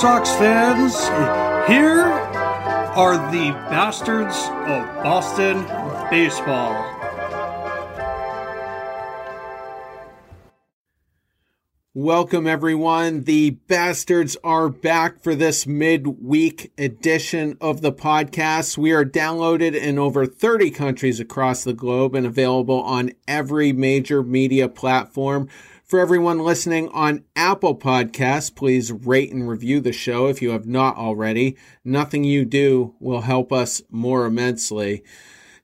Sox fans. Here are the bastards of Boston baseball. Welcome, everyone. The bastards are back for this midweek edition of the podcast. We are downloaded in over 30 countries across the globe and available on every major media platform. For everyone listening on Apple Podcasts, please rate and review the show if you have not already. Nothing you do will help us more immensely.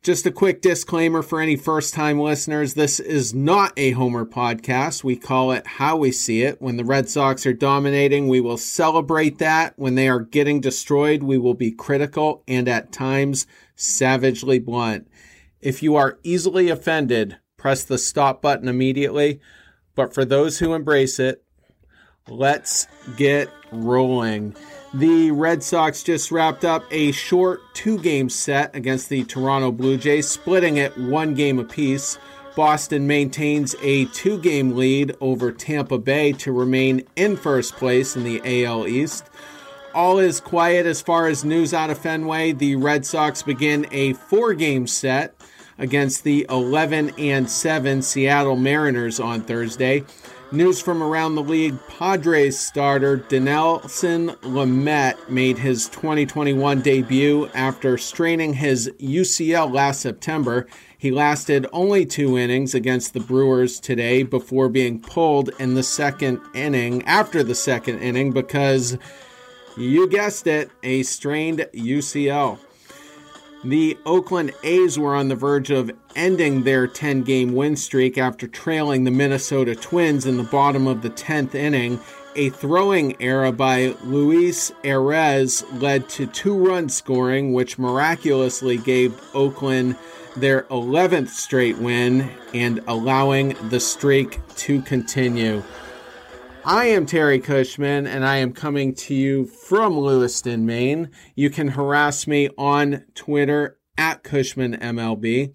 Just a quick disclaimer for any first time listeners this is not a Homer podcast. We call it How We See It. When the Red Sox are dominating, we will celebrate that. When they are getting destroyed, we will be critical and at times savagely blunt. If you are easily offended, press the stop button immediately. But for those who embrace it, let's get rolling. The Red Sox just wrapped up a short two game set against the Toronto Blue Jays, splitting it one game apiece. Boston maintains a two game lead over Tampa Bay to remain in first place in the AL East. All is quiet as far as news out of Fenway. The Red Sox begin a four game set against the 11 and 7 Seattle Mariners on Thursday. News from around the league Padres starter Dinelson Lamet made his 2021 debut after straining his UCL last September. He lasted only two innings against the Brewers today before being pulled in the second inning, after the second inning, because you guessed it, a strained UCL. The Oakland A's were on the verge of ending their 10 game win streak after trailing the Minnesota Twins in the bottom of the 10th inning. A throwing error by Luis Arraez led to two run scoring, which miraculously gave Oakland their 11th straight win and allowing the streak to continue. I am Terry Cushman, and I am coming to you from Lewiston, Maine. You can harass me on Twitter at CushmanMLB.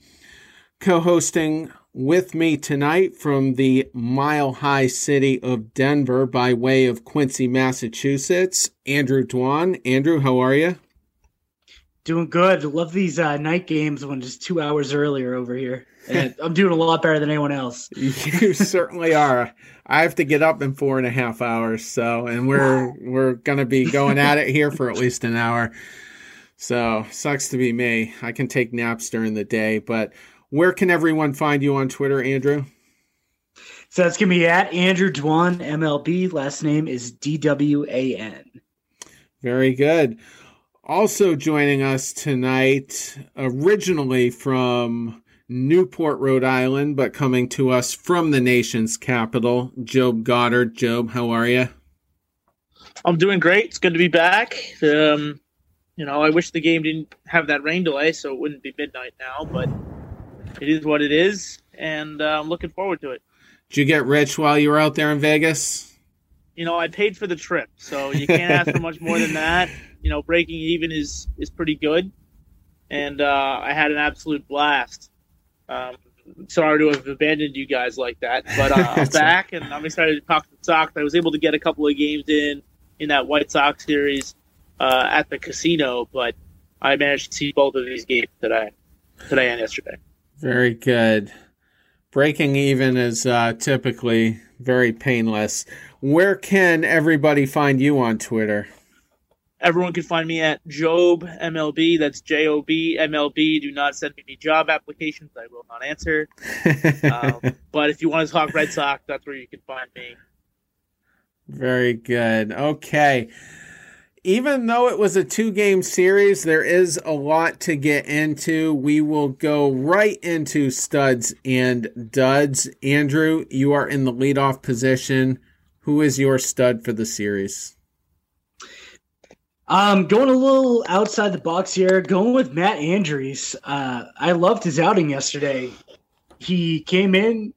Co hosting with me tonight from the mile high city of Denver by way of Quincy, Massachusetts, Andrew Dwan. Andrew, how are you? Doing good. Love these uh, night games when just two hours earlier over here. And I'm doing a lot better than anyone else. You certainly are. I have to get up in four and a half hours, so and we're we're gonna be going at it here for at least an hour. So sucks to be me. I can take naps during the day, but where can everyone find you on Twitter, Andrew? So that's gonna be at Andrew Dwan MLB. Last name is D W A N. Very good. Also joining us tonight, originally from Newport, Rhode Island, but coming to us from the nation's capital, Job Goddard. Job, how are you? I'm doing great. It's good to be back. Um, you know, I wish the game didn't have that rain delay, so it wouldn't be midnight now. But it is what it is, and uh, I'm looking forward to it. Did you get rich while you were out there in Vegas? You know, I paid for the trip, so you can't ask for much more than that. You know, breaking even is is pretty good, and uh, I had an absolute blast. Um, sorry to have abandoned you guys like that, but uh, I'm back and I'm excited to talk to the Sox. I was able to get a couple of games in in that White Sox series uh, at the casino, but I managed to see both of these games today, today and yesterday. Very good. Breaking even is uh, typically very painless. Where can everybody find you on Twitter? Everyone can find me at Job MLB. That's J O B MLB. Do not send me any job applications. I will not answer. um, but if you want to talk Red Sox, that's where you can find me. Very good. Okay. Even though it was a two game series, there is a lot to get into. We will go right into studs and duds. Andrew, you are in the leadoff position. Who is your stud for the series? Um, going a little outside the box here, going with Matt Andriese. Uh, I loved his outing yesterday. He came in,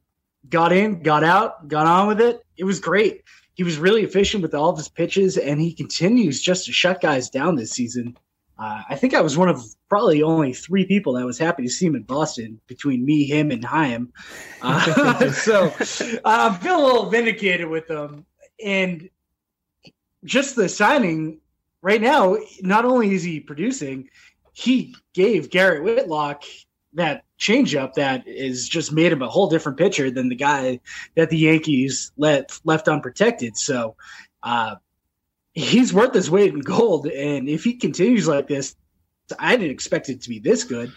got in, got out, got on with it. It was great. He was really efficient with all of his pitches, and he continues just to shut guys down this season. Uh, I think I was one of probably only three people that was happy to see him in Boston between me, him, and Chaim. Uh, so uh, I feel a little vindicated with him. And just the signing right now, not only is he producing, he gave Garrett Whitlock that changeup that is just made him a whole different pitcher than the guy that the Yankees let left unprotected. So uh, he's worth his weight in gold, and if he continues like this, I didn't expect it to be this good.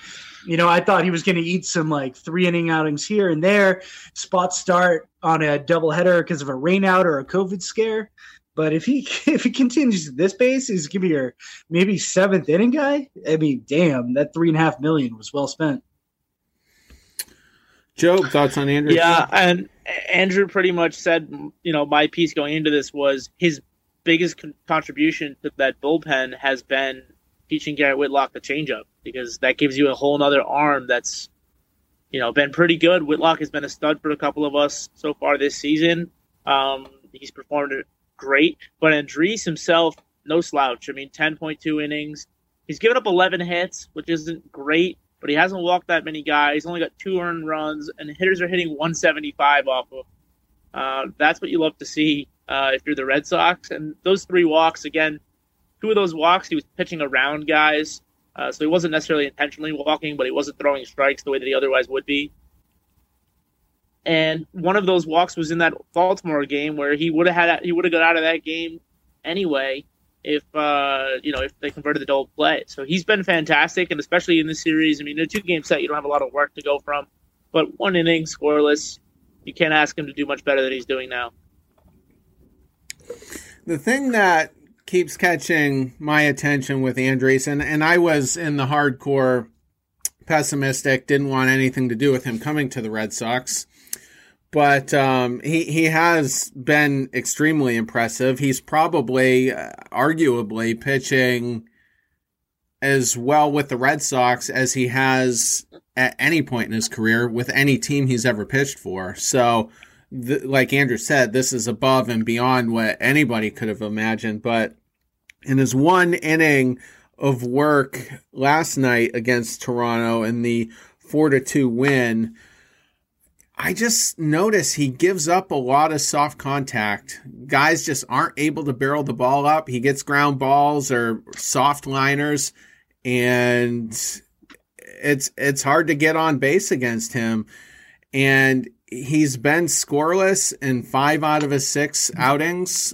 You know, I thought he was going to eat some like three inning outings here and there, spot start on a doubleheader because of a rainout or a COVID scare. But if he if he continues at this pace, he's gonna be your maybe seventh inning guy. I mean, damn, that three and a half million was well spent. Joe, thoughts on Andrew? Yeah, and Andrew pretty much said, you know, my piece going into this was his biggest con- contribution to that bullpen has been teaching Garrett Whitlock the changeup because that gives you a whole other arm that's, you know, been pretty good. Whitlock has been a stud for a couple of us so far this season. Um, he's performed great, but Andriese himself, no slouch. I mean, 10.2 innings. He's given up 11 hits, which isn't great, but he hasn't walked that many guys. He's only got two earned runs, and hitters are hitting 175 off of. Uh, that's what you love to see uh, if you're the Red Sox. And those three walks, again, two of those walks, he was pitching around guys. Uh, so he wasn't necessarily intentionally walking, but he wasn't throwing strikes the way that he otherwise would be. And one of those walks was in that Baltimore game where he would have had he would have got out of that game anyway if uh, you know if they converted the double play. So he's been fantastic, and especially in this series. I mean, a two game set, you don't have a lot of work to go from, but one inning scoreless, you can't ask him to do much better than he's doing now. The thing that keeps catching my attention with Andriese, and, and I was in the hardcore pessimistic, didn't want anything to do with him coming to the Red Sox but um, he he has been extremely impressive. He's probably, uh, arguably, pitching as well with the Red Sox as he has at any point in his career with any team he's ever pitched for. So, th- like Andrew said, this is above and beyond what anybody could have imagined. But in his one inning of work last night against Toronto in the four to two win I just notice he gives up a lot of soft contact. Guys just aren't able to barrel the ball up. He gets ground balls or soft liners and it's it's hard to get on base against him. And he's been scoreless in 5 out of his 6 outings.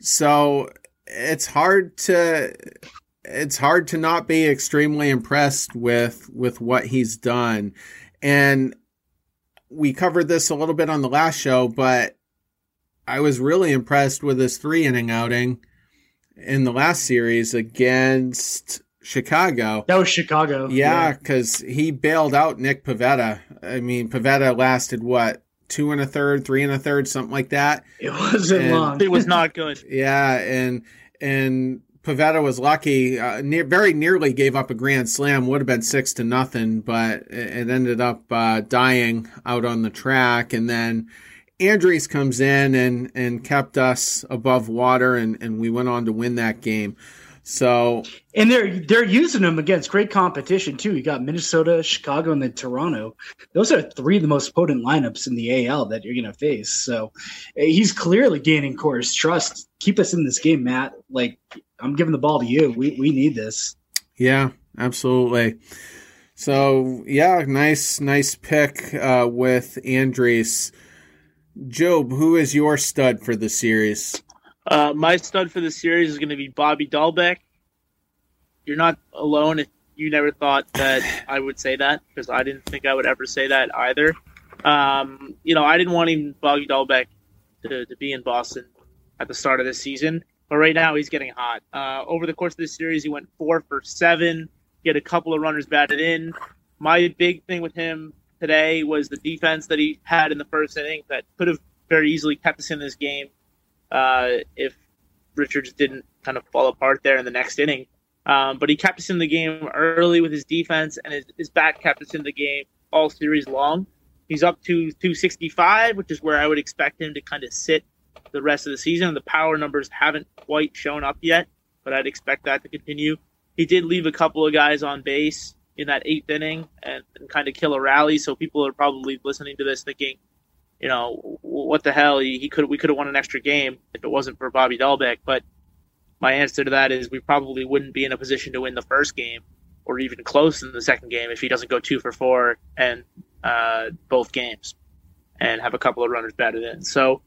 So it's hard to it's hard to not be extremely impressed with with what he's done. And we covered this a little bit on the last show, but I was really impressed with his three inning outing in the last series against Chicago. That was Chicago. Yeah, because yeah. he bailed out Nick Pivetta. I mean, Pivetta lasted what? Two and a third, three and a third, something like that. It wasn't and, long. It was not good. Yeah, and and Pivetta was lucky. Uh, near, very nearly gave up a grand slam. Would have been six to nothing, but it, ended up uh, dying out on the track. And then Andriese comes in and and kept us above water, and and we went on to win that game. So and they're they're using them against great competition too. You got Minnesota, Chicago, and then Toronto. Those are three of the most potent lineups in the AL that you're going to face. So eh, he's clearly gaining Cora's trust. Keep us in this game, Matt. Like I'm giving the ball to you. We we need this. Yeah, absolutely. So yeah, nice nice pick uh, with Andriese. Job, who is your stud for the series? Uh, my stud for the series is going to be Bobby Dalbec. You're not alone if you never thought that I would say that because I didn't think I would ever say that either. Um, you know, I didn't want even Bobby Dalbec to, to be in Boston at the start of the season, but right now he's getting hot. Uh, over the course of this series, he went four for seven. He had a couple of runners batted in. My big thing with him today was the defense that he had in the first inning that could have very easily kept us in this game uh, if Richards didn't kind of fall apart there in the next inning. Um, but he kept us in the game early with his defense, and his, his bat kept us in the game all series long. He's up to 265, which is where I would expect him to kind of sit the rest of the season. The power numbers haven't quite shown up yet, but I'd expect that to continue. He did leave a couple of guys on base in that eighth inning and, and kind of kill a rally. So people are probably listening to this thinking, you know, what the hell? He, could we could have won an extra game if it wasn't for Bobby Dalbec. But my answer to that is we probably wouldn't be in a position to win the first game or even close in the second game if he doesn't go two for four and uh, both games and have a couple of runners batted in. So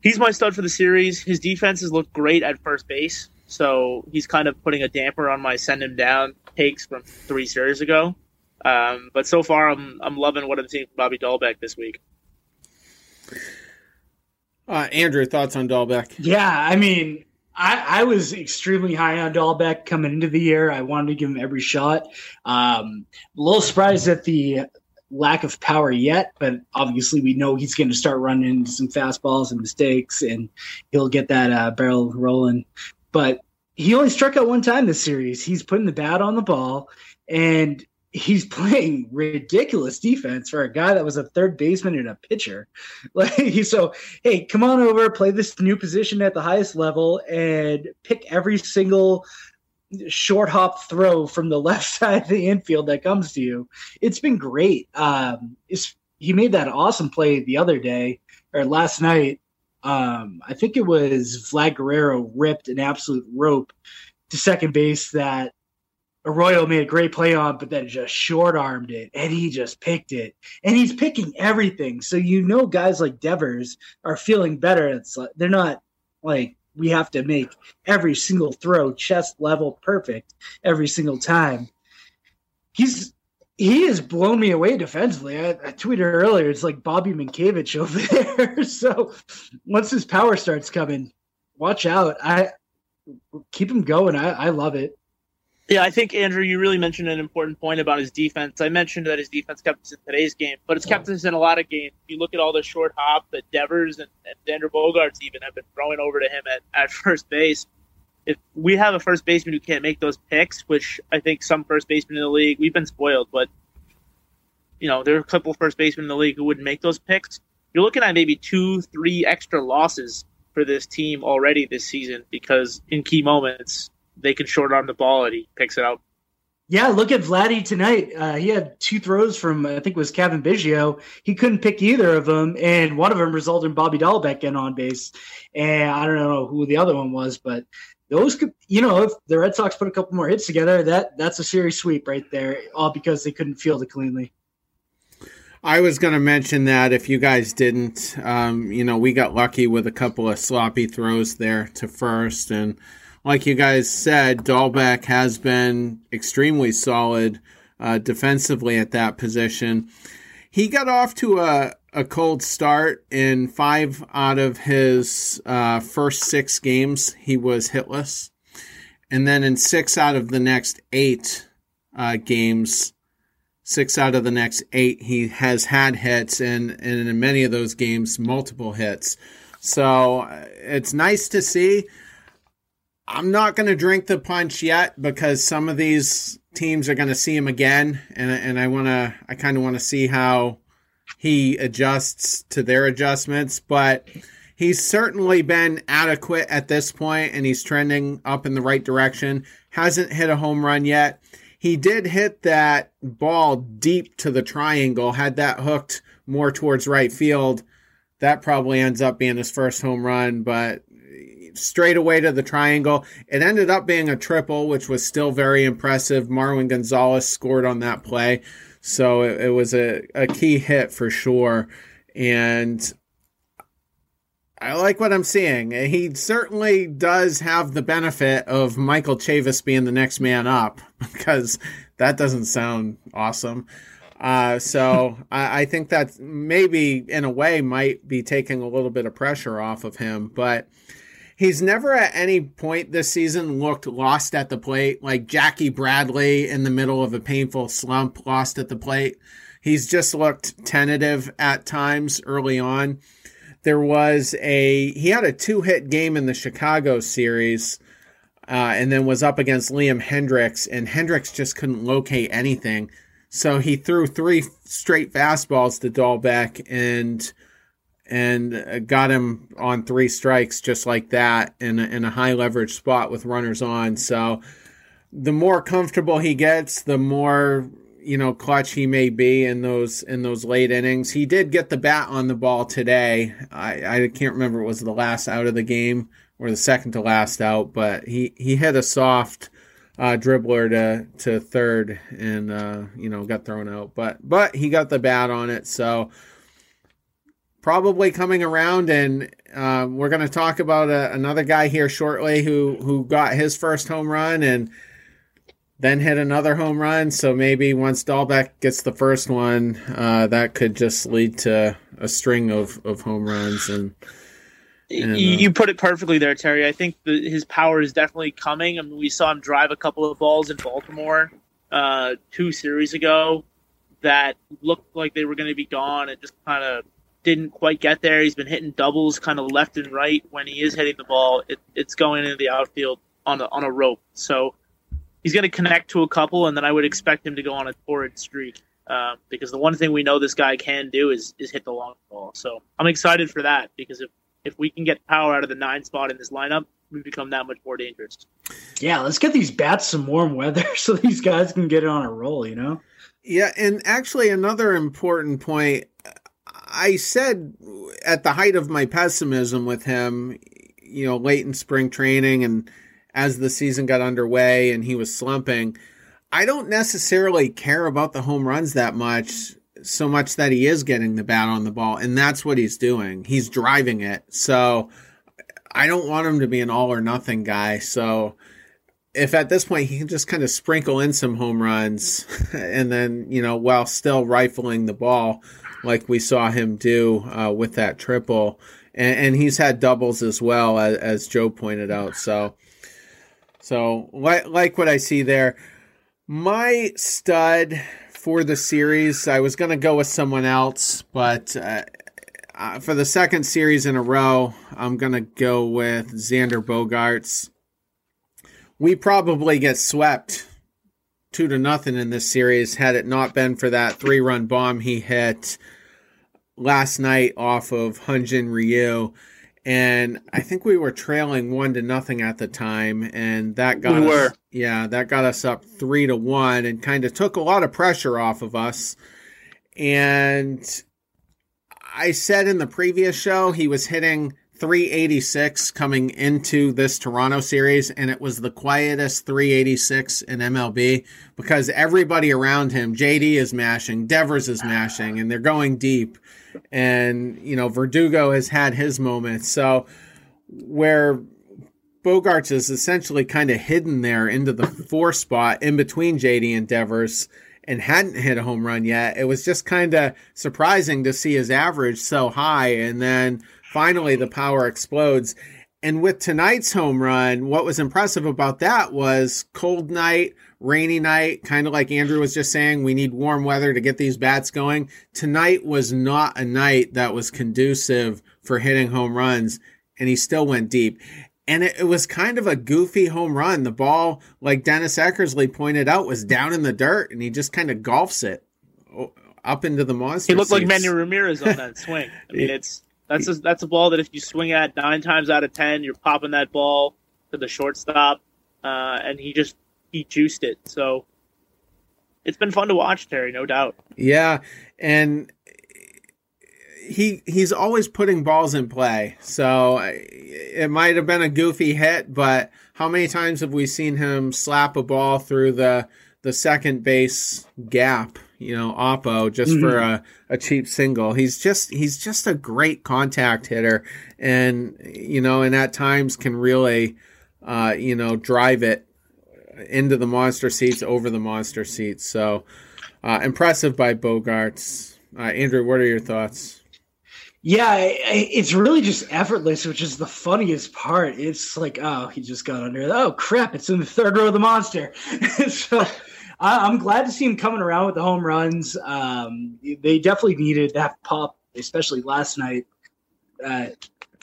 he's my stud for the series. His defense has looked great at first base, so he's kind of putting a damper on my send him down takes from three series ago. Um, but so far, I'm I'm loving what I'm seeing from Bobby Dalbec this week. Uh, Andrew, thoughts on Dalbec? Yeah, I mean, I, I, was extremely high on Dalbec coming into the year. I wanted to give him every shot. Um, a little surprised at the lack of power yet, but obviously we know he's going to start running into some fastballs and mistakes, and he'll get that uh, barrel rolling. But he only struck out one time this series. He's putting the bat on the ball, and he's playing ridiculous defense for a guy that was a third baseman and a pitcher. Like so, hey, come on over, play this new position at the highest level, and pick every single short hop throw from the left side of the infield that comes to you. It's been great. Um, he made that awesome play the other day or last night. Um, I think it was Vlad Guerrero ripped an absolute rope to second base that Arroyo made a great play on, but then just short armed it, and he just picked it, and he's picking everything. So you know, guys like Devers are feeling better. It's like they're not like we have to make every single throw chest level perfect every single time. He's he has blown me away defensively. I, I tweeted earlier, it's like Bobby Mientkiewicz over there. so once his power starts coming, watch out. I keep him going. I, I love it. Yeah, I think Andrew, you really mentioned an important point about his defense. I mentioned that his defense kept us in today's game, but it's kept us in a lot of games. If you look at all the short hop that Devers and, and Xander Bogaerts even have been throwing over to him at, at first base. If we have a first baseman who can't make those picks, which I think some first basemen in the league, we've been spoiled, but you know, there are a couple of first basemen in the league who wouldn't make those picks. You're looking at maybe two, three extra losses for this team already this season because in key moments they can short arm the ball and he picks it out. Yeah, look at Vladdy tonight. Uh, he had two throws from I think it was Cavan Biggio. He couldn't pick either of them, and one of them resulted in Bobby Dalbec getting on base. And I don't know who the other one was, but those could, you know, if the Red Sox put a couple more hits together, that that's a series sweep right there, all because they couldn't field it cleanly. I was going to mention that if you guys didn't, um, you know, we got lucky with a couple of sloppy throws there to first, and like you guys said, Dalbec has been extremely solid uh, defensively at that position. He got off to a, a cold start in five out of his uh, first six games. He was hitless. And then in six out of the next eight uh, games, six out of the next eight, he has had hits, and, and in many of those games, multiple hits. So uh, it's nice to see. I'm not going to drink the punch yet because some of these teams are going to see him again, and and I want to I kind of want to see how he adjusts to their adjustments, but he's certainly been adequate at this point, and he's trending up in the right direction. Hasn't hit a home run yet. He did hit that ball deep to the triangle. Had that hooked more towards right field, that probably ends up being his first home run. But straight away to the triangle. It ended up being a triple, which was still very impressive. Marwin Gonzalez scored on that play. So it, it was a, a key hit for sure. And I like what I'm seeing. He certainly does have the benefit of Michael Chavis being the next man up because that doesn't sound awesome. Uh, so I, I, think that maybe in a way might be taking a little bit of pressure off of him. But he's never at any point this season looked lost at the plate, like Jackie Bradley in the middle of a painful slump, lost at the plate. He's just looked tentative at times early on. There was a he had a two hit game in the Chicago series, uh, and then was up against Liam Hendriks, and Hendriks just couldn't locate anything. So he threw three straight fastballs to Dalbec, and and uh, got him on three strikes just like that in a, in a high leverage spot with runners on. So the more comfortable he gets, the more you know clutch he may be in those in those late innings. He did get the bat on the ball today. I, I can't remember it was the last out of the game or the second to last out, but he he hit a soft uh, dribbler to to third and uh, you know got thrown out. But but he got the bat on it, so probably coming around. And uh, we're going to talk about a, another guy here shortly who who got his first home run and then hit another home run. So maybe once Dalbec gets the first one, uh, that could just lead to a string of, of home runs and. And, uh, you put it perfectly there, Terry. I think the, his power is definitely coming. I mean, we saw him drive a couple of balls in Baltimore uh, two series ago that looked like they were going to be gone. It just kind of didn't quite get there. He's been hitting doubles kind of left and right when he is hitting the ball. It, it's going into the outfield on a, on a rope. So he's going to connect to a couple, and then I would expect him to go on a torrid streak. Uh, because the one thing we know this guy can do is is hit the long ball. So I'm excited for that because if if we can get power out of the nine spot in this lineup, we become that much more dangerous. Yeah, let's get these bats some warm weather so these guys can get on a roll. You know. Yeah, and actually another important point. I said at the height of my pessimism with him, you know, late in spring training and as the season got underway and he was slumping. I don't necessarily care about the home runs that much, so much that he is getting the bat on the ball, and that's what he's doing. He's driving it. So I don't want him to be an all or nothing guy. So if at this point he can just kind of sprinkle in some home runs and then, you know, while still rifling the ball like we saw him do uh, with that triple. And, and, he's had doubles as well, as, as Joe pointed out. So so, like, like what I see there. My stud for the series, I was going to go with someone else, but uh, uh, for the second series in a row, I'm going to go with Xander Bogaerts. We probably get swept two to nothing in this series had it not been for that three run bomb he hit last night off of Hyun-Jin Ryu and I think we were trailing one to nothing at the time, and that got we us, were. yeah, that got us up three to one, and kind of took a lot of pressure off of us. And I said in the previous show he was hitting 386 coming into this Toronto series, and it was the quietest 386 in MLB because everybody around him, JD is mashing, Devers is mashing, and they're going deep and you know Verdugo has had his moments. So where Bogaerts is essentially kind of hidden there into the four spot in between JD and Devers and hadn't hit a home run yet. It was just kind of surprising to see his average so high and then finally the power explodes. And with tonight's home run, what was impressive about that was cold night, rainy night, kind of like Andrew was just saying, we need warm weather to get these bats going. Tonight was not a night that was conducive for hitting home runs, and he still went deep. And it, it was kind of a goofy home run. The ball, like Dennis Eckersley pointed out, was down in the dirt, and he just kind of golfs it up into the monster. He looked seats. like Manny Ramirez on that swing. I mean, it's that's a, that's a ball that if you swing at nine times out of ten, you're popping that ball to the shortstop, uh, and he just he juiced it. So it's been fun to watch, Terry, no doubt. Yeah, and he he's always putting balls in play. So it might have been a goofy hit, but how many times have we seen him slap a ball through the the second base gap? You know, Oppo just mm-hmm. for a, a cheap single. He's just he's just a great contact hitter, and you know, and at times can really, uh, you know, drive it into the monster seats, over the monster seats. So uh, impressive by Bogaerts. Uh, Andrew, what are your thoughts? Yeah, it's really just effortless, which is the funniest part. It's like, oh, he just got under. Oh crap! It's in the third row of the monster. so I'm glad to see him coming around with the home runs. Um, they definitely needed that pop, especially last night. Uh,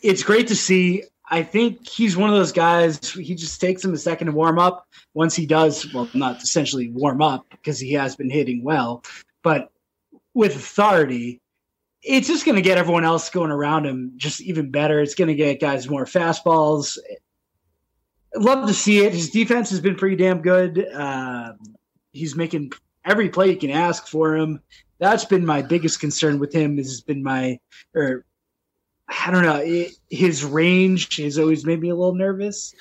it's great to see. I think he's one of those guys. He just takes him a second to warm up. Once he does, well, not essentially warm up because he has been hitting well, but with authority, it's just going to get everyone else going around him just even better. It's going to get guys more fastballs. Love to see it. His defense has been pretty damn good. Uh, he's making every play you can ask for him. That's been my biggest concern with him. Has been my or I don't know it, his range has always made me a little nervous,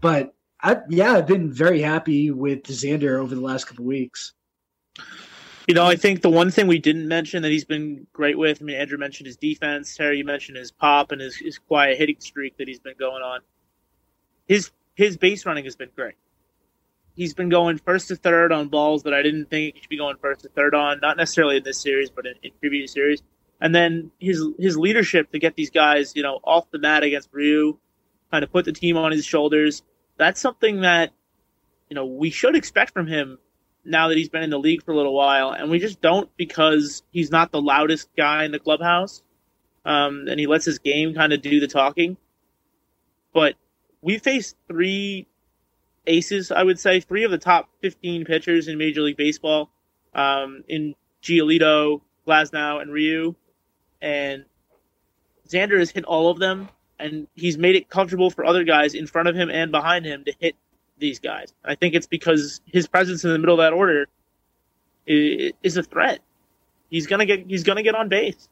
but I, yeah, I've been very happy with Xander over the last couple weeks. You know, I think the one thing we didn't mention that he's been great with, I mean, Andrew mentioned his defense, Terry, you mentioned his pop and his, his quiet hitting streak that he's been going on. His his base running has been great. He's been going first to third on balls that I didn't think he should be going first to third on, not necessarily in this series, but in, in previous series. And then his his leadership to get these guys, you know, off the mat against Ryu, kind of put the team on his shoulders. That's something that, you know, we should expect from him now that he's been in the league for a little while, and we just don't because he's not the loudest guy in the clubhouse, um, and he lets his game kind of do the talking. But we faced three aces, I would say, three of the top 15 pitchers in Major League Baseball, um, in Giolito, Glasnow, and Ryu, and Xander has hit all of them, and he's made it comfortable for other guys in front of him and behind him to hit these guys. I think it's because his presence in the middle of that order is, a threat. He's gonna get he's gonna get on base.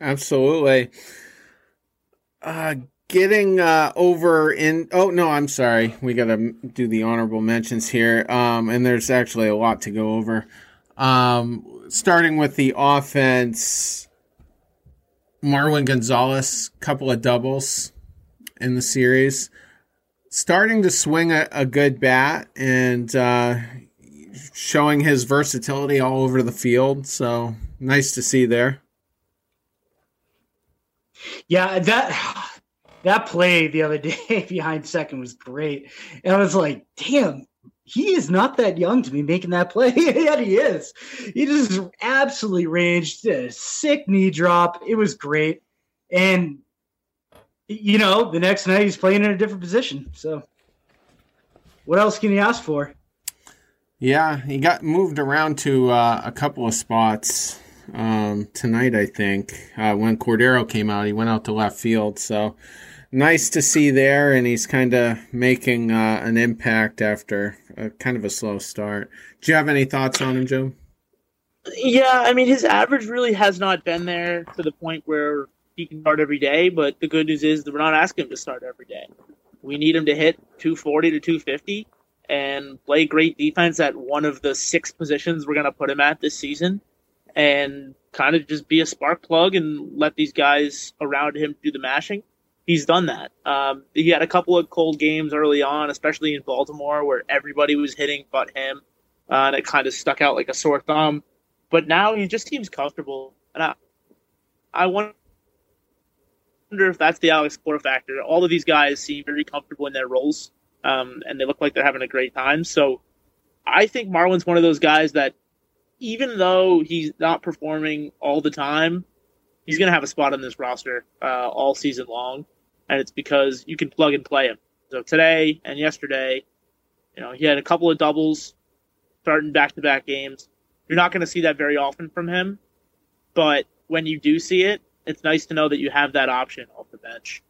Absolutely. Uh, getting uh, over in oh no i'm sorry we gotta do the honorable mentions here um, and there's actually a lot to go over um, starting with the offense marwin gonzalez couple of doubles in the series. Starting to swing a, a good bat and uh, showing his versatility all over the field. So nice to see there. Yeah, that that play the other day behind second was great. And I was like, damn, he is not that young to be making that play. Yet he is. He just absolutely ranged a sick knee drop. It was great. And you know, the next night he's playing in a different position. So, what else can you ask for? Yeah, he got moved around to uh, a couple of spots um, tonight. I think uh, when Cordero came out, he went out to left field. So nice to see there, and he's kind of making uh, an impact after a, kind of a slow start. Do you have any thoughts on him, Joe? Yeah, I mean his average really has not been there to the point where he can start every day, but the good news is that we're not asking him to start every day. We need him to hit 240 to 250 and play great defense at one of the six positions we're going to put him at this season and kind of just be a spark plug and let these guys around him do the mashing. He's done that. Um, he had a couple of cold games early on, especially in Baltimore, where everybody was hitting but him, uh, and it kind of stuck out like a sore thumb. But now he just seems comfortable, and I, I wonder if that's the Alex Cora factor. All of these guys seem very comfortable in their roles, um, and they look like they're having a great time. So I think Marwin's one of those guys that, even though he's not performing all the time, he's going to have a spot on this roster uh, all season long, and it's because you can plug and play him. So today and yesterday, you know, he had a couple of doubles starting back-to-back games. You're not going to see that very often from him, but when you do see it, it's nice to know that you have that option off the bench.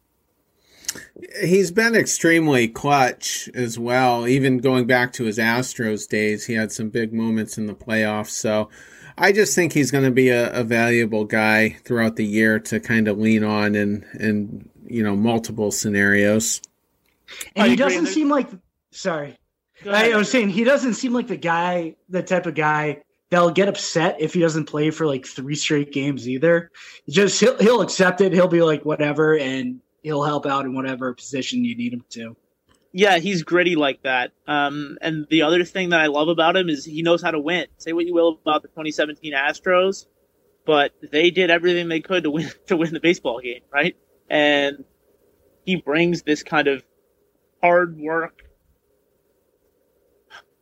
He's been extremely clutch as well. Even going back to his Astros days, he had some big moments in the playoffs. So I just think he's going to be a, a, valuable guy throughout the year to kind of lean on and, in you know, multiple scenarios. And he doesn't seem like, sorry. I was saying he doesn't seem like the guy, the type of guy that'll get upset if he doesn't play for like three straight games either. Just he'll, he'll accept it. He'll be like whatever, and he'll help out in whatever position you need him to. Yeah, he's gritty like that. Um, and the other thing that I love about him is he knows how to win. Say what you will about the 2017 Astros, but they did everything they could to win to win the baseball game, right? And he brings this kind of hard work,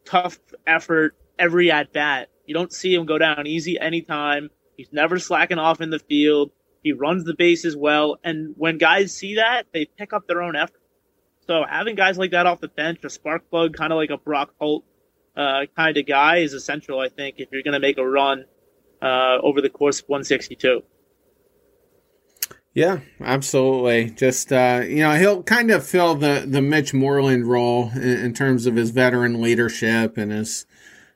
tough effort every at bat you don't see him go down easy anytime. He's never slacking off in the field. He runs the bases well. And when guys see that, they pick up their own effort. So having guys like that off the bench, a spark plug, kind of like a Brock Holt uh, kind of guy, is essential, I think, if you're going to make a run uh, over the course of 162. Yeah, absolutely. Just uh, you know, he'll kind of fill the the Mitch Moreland role in, in, terms of his veteran leadership and his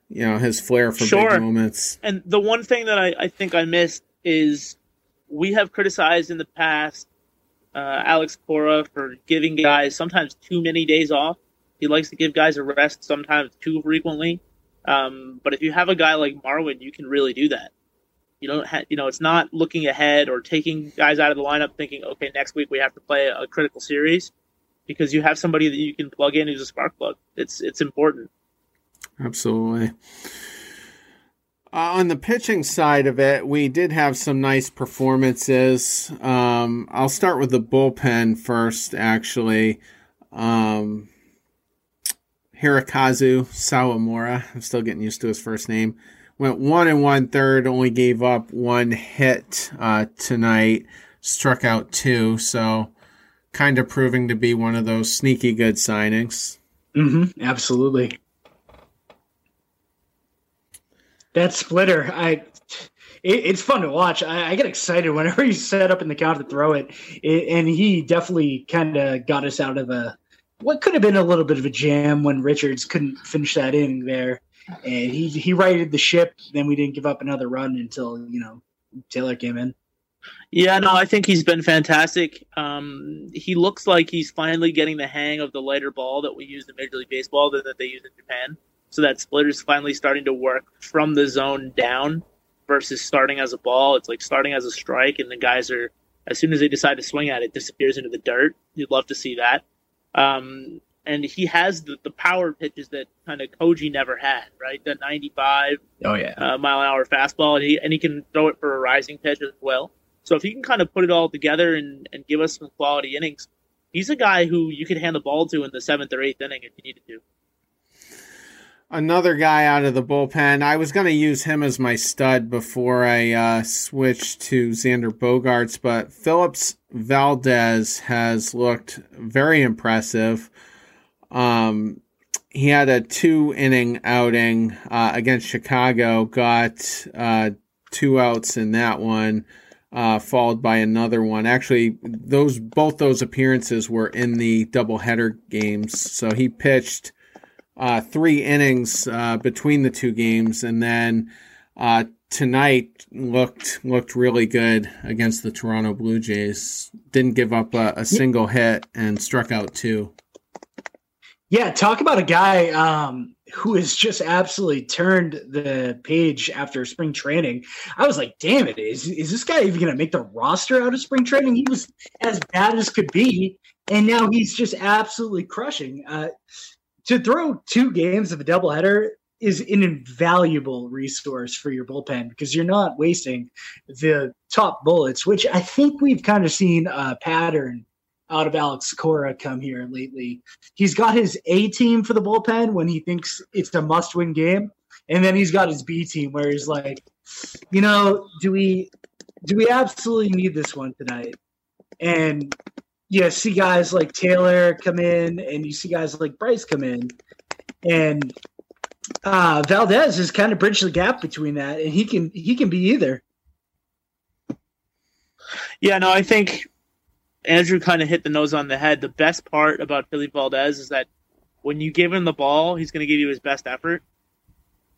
you know his flair for sure. big moments. And the one thing that I, I think I missed is we have criticized in the past uh, Alex Cora for giving guys sometimes too many days off. He likes to give guys a rest sometimes too frequently. Um, but if you have a guy like Marwin, you can really do that. You don't, ha- you know, it's not looking ahead or taking guys out of the lineup thinking, okay, next week we have to play a, critical series, because you have somebody that you can plug in who's a spark plug. It's it's important. Absolutely. Uh, on the pitching side of it, we did have some nice performances. Um, I'll start with the bullpen first, actually. Um, Hirokazu Sawamura, I'm still getting used to his first name, went one and one third, only gave up one hit uh, tonight, struck out two, so kind of proving to be one of those sneaky good signings. Mm-hmm, absolutely. That splitter, I it, it's fun to watch. I, I, get excited whenever he's set up in the count to throw it, it and he definitely kind of got us out of a what could have been a little bit of a jam when Richards couldn't finish that inning there and he he righted the ship. Then we didn't give up another run until you know Taylor came in. Yeah, no, I think he's been fantastic. Um, he looks like he's finally getting the hang of the lighter ball that we use in Major League Baseball that, that they use in Japan. So that splitter's finally starting to work from the zone down versus starting as a ball. It's like starting as a strike, and the guys are as soon as they decide to swing at it, disappears into the dirt. You'd love to see that. Um, and he has the, the power pitches that kind of Koji never had, right? The 95 oh, yeah. uh, mile an hour fastball, and he, and he can throw it for a rising pitch as well. So if he can kind of put it all together and, and give us some quality innings, he's a guy who you could hand the ball to in the seventh or eighth inning if you needed to. Another guy out of the bullpen. I was going to use him as my stud before I uh, switched to Xander Bogaerts, but Phillips Valdez has looked very impressive. Um, he had a two inning outing uh, against Chicago, got uh, two outs in that one, uh, followed by another one. Actually, those both those appearances were in the doubleheader games. So he pitched uh, three innings uh, between the two games, and then uh, tonight looked looked really good against the Toronto Blue Jays. Didn't give up a, a single hit and struck out two. Yeah, talk about a guy um, who has just absolutely turned the page after spring training. I was like, damn it, is, is this guy even going to make the roster out of spring training? He was as bad as could be, and now he's just absolutely crushing. Uh, to throw two games of a doubleheader is an invaluable resource for your bullpen because you're not wasting the top bullets, which I think we've kind of seen a pattern out of Alex Cora come here lately. He's got his A team for the bullpen when he thinks it's a must win game. And then he's got his B team where he's like, you know, do we do we absolutely need this one tonight? And you see guys like Taylor come in and you see guys like Brice come in. And uh, Valdez has kind of bridged the gap between that and he can he can be either. Yeah, no, I think Andrew kind of hit the nose on the head. The best part about Philly Valdez is that when you give him the ball, he's going to give you his best effort,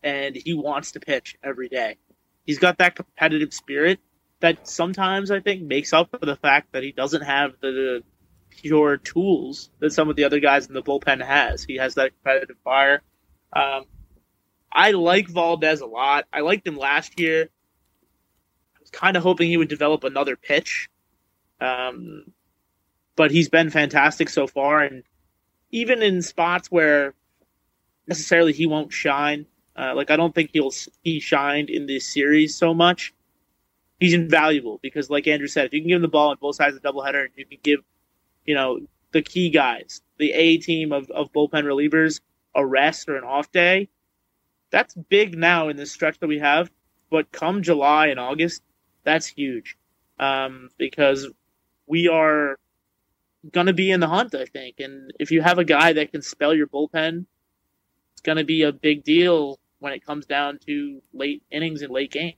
and he wants to pitch every day. He's got that competitive spirit that sometimes I think makes up for the fact that he doesn't have the pure tools that some of the other guys in the bullpen has. He has that competitive fire. Um, I like Valdez a lot. I liked him last year. I was kind of hoping he would develop another pitch um, but he's been fantastic so far, and even in spots where necessarily he won't shine, uh, like I don't think he'll he shined in this series so much. He's invaluable because, like Andrew said, if you can give him the ball on both sides of the doubleheader, and you can give, you know, the key guys, the A team of, of bullpen relievers, a rest or an off day, that's big now in this stretch that we have. But come July and August, that's huge um, because we are going to be in the hunt, I think. And if you have a guy that can spell your bullpen, it's going to be a big deal when it comes down to late innings and late game.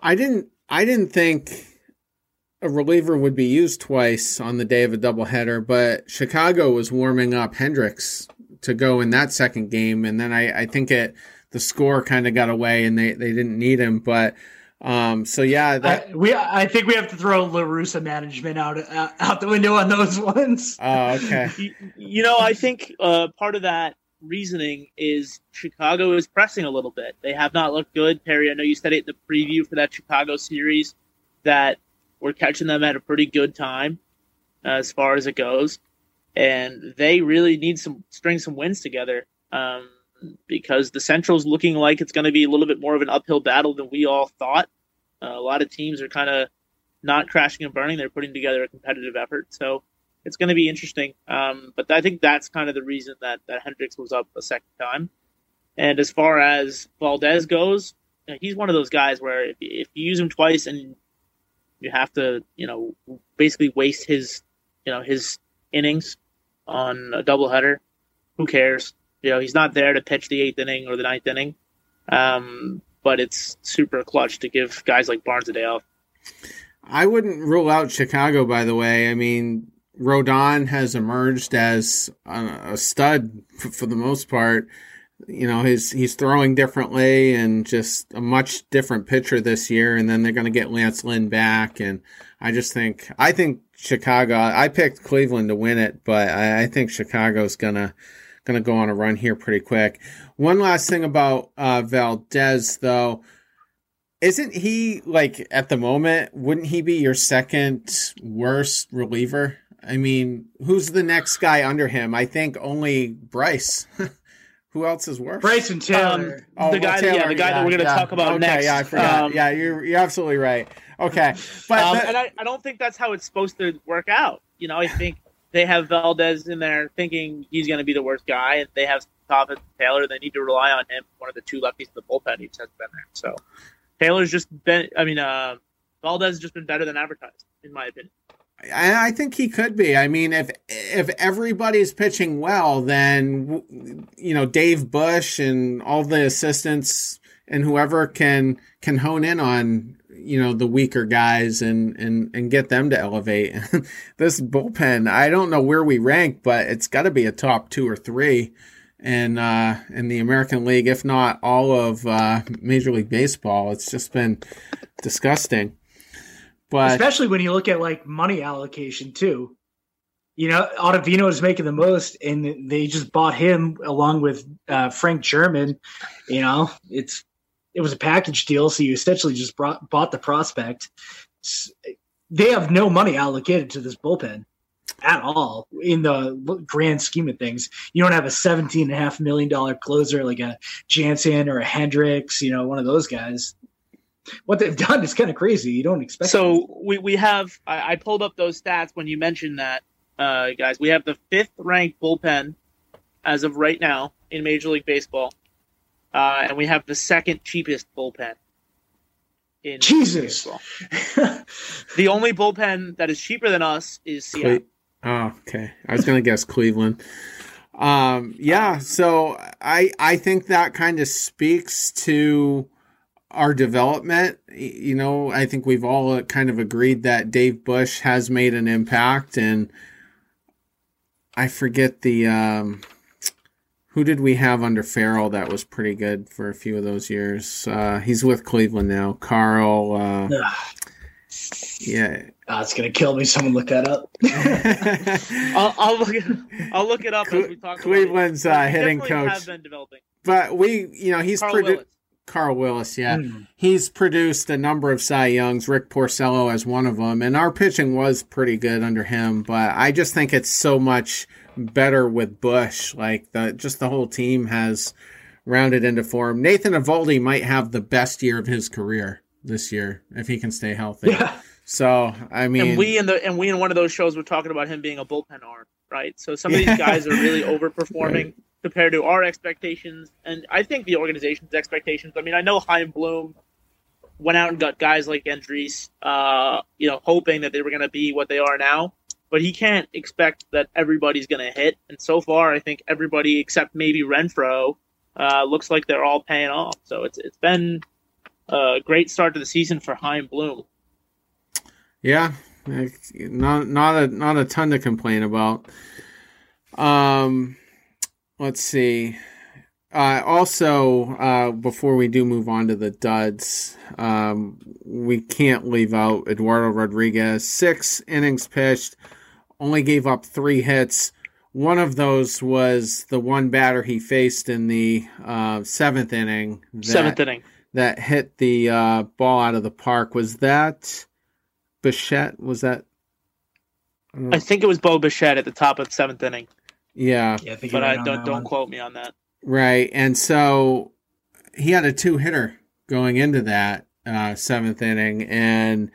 I didn't. I didn't think a reliever would be used twice on the day of a doubleheader, but Chicago was warming up Hendriks to go in that second game, and then I, I think it the score kind of got away and they, they didn't need him, but. Um, so yeah, that, I, we I think we have to throw La Russa management out out, out the window on those ones. Oh, okay. you, you know, I think uh, part of that reasoning is Chicago is pressing a little bit. They have not looked good. Perry, I know you said it in the preview for that Chicago series that we're catching them at a pretty good time uh, as far as it goes, and they really need some string some wins together um, because the Central's looking like it's going to be a little bit more of an uphill battle than we all thought. Uh, a lot of teams are kind of not crashing and burning; they're putting together a competitive effort. So it's going to be interesting. Um, but I think that's kind of the reason that that Hendriks was up a second time. And as far as Valdez goes, he's one of those guys where if, if you use him twice and you have to, you know, basically waste his, you know, his innings on a doubleheader, who cares? You know, he's not there to pitch the eighth inning or the ninth inning. Um, but it's super clutch to give guys like Barnes a day off. I wouldn't rule out Chicago, by the way. I mean, Rodon has emerged as a, stud for the most part. You know, he's he's throwing differently and just a much different pitcher this year. And then they're going to get Lance Lynn back, and I just think I think Chicago. I picked Cleveland to win it, but I, I think Chicago's gonna gonna go on a run here pretty quick. One last thing about uh, Valdez, though isn't he like at the moment wouldn't he be your second worst reliever I mean, who's the next guy under him? I think only Brice. Who else is worse? Bryson Taylor. Um, oh, the guy, Taylor, yeah, the guy yeah, that we're going to yeah. talk about okay, next. Yeah, I forgot. Um, yeah, you're you're absolutely right. Okay, but um, and I, I don't think that's how it's supposed to work out. You know, I think they have Valdez in there thinking he's going to be the worst guy, and they have Thomas Taylor. They need to rely on him, one of the two lefties in the bullpen. He has been there, so Taylor's just been. I mean, uh, Valdez has just been better than advertised, in my opinion. I think he could be. I mean, if if everybody's pitching well, then you know Dave Bush and all the assistants and whoever can can hone in on you know the weaker guys and and and get them to elevate. this bullpen, I don't know where we rank, but it's got to be a top two or three in uh, in the American League, if not all of uh, Major League Baseball. It's just been disgusting. But especially when you look at like money allocation too. You know, Ottavino is making the most, and they just bought him along with uh, Frank German. You know, it's it was a package deal, so you essentially just brought, bought the prospect. They have no money allocated to this bullpen at all in the grand scheme of things. You don't have a seventeen and a half million dollar closer like a Jansen or a Hendriks, you know, one of those guys what they've done is kind of crazy. You don't expect. So we we have I, I, pulled up those stats when you mentioned that, uh, guys. We have the fifth ranked bullpen as of right now in Major League Baseball, uh, and we have the second cheapest bullpen. In Jesus. the only bullpen that is cheaper than us is Seattle. Cle- oh, okay. I was gonna guess Cleveland. Um, yeah. So I I think that kind of speaks to our development, you know, I think we've all kind of agreed that Dave Bush has made an impact, and I forget the um, who did we have under Farrell that was pretty good for a few of those years. Uh, he's with Cleveland now. Carl. Uh, yeah. Oh, it's gonna kill me. Someone look that up. I'll, I'll, look it. I'll look it up Cle- as we talk. Cleveland's uh, hitting coach. Have been developing. But we, you know, he's produ- Carl Willis, yeah. Mm. He's produced a number of Cy Youngs, Rick Porcello as one of them, and our pitching was pretty good under him, but I just think it's so much better with Bush. Like the just the whole team has rounded into form. Nathan Eovaldi might have the best year of his career this year if he can stay healthy. Yeah. So I mean, and we in the and we in one of those shows were talking about him being a bullpen arm, right? So some of these guys are really overperforming. Right compared to our expectations and I think the organization's expectations. I mean, I know Chaim Bloom went out and got guys like Andriese, uh, you know, hoping that they were going to be what they are now. But he can't expect that everybody's going to hit. And so far, I think everybody except maybe Renfroe uh, looks like they're all paying off. So it's it's been a great start to the season for Chaim Bloom. Yeah, not not a not a ton to complain about. Um, let's see. Uh, also, uh, before we do move on to the duds, um, we can't leave out Eduardo Rodriguez. Six innings pitched, only gave up three hits. One of those was the one batter he faced in the uh, seventh inning. That, seventh inning. That hit the uh, ball out of the park. Was that Bichette? Was that? I, I think it was Bo Bichette at the top of the seventh inning. Yeah, yeah I but I don't don't quote me on that. Right, and so he had a two hitter going into that uh, seventh inning, and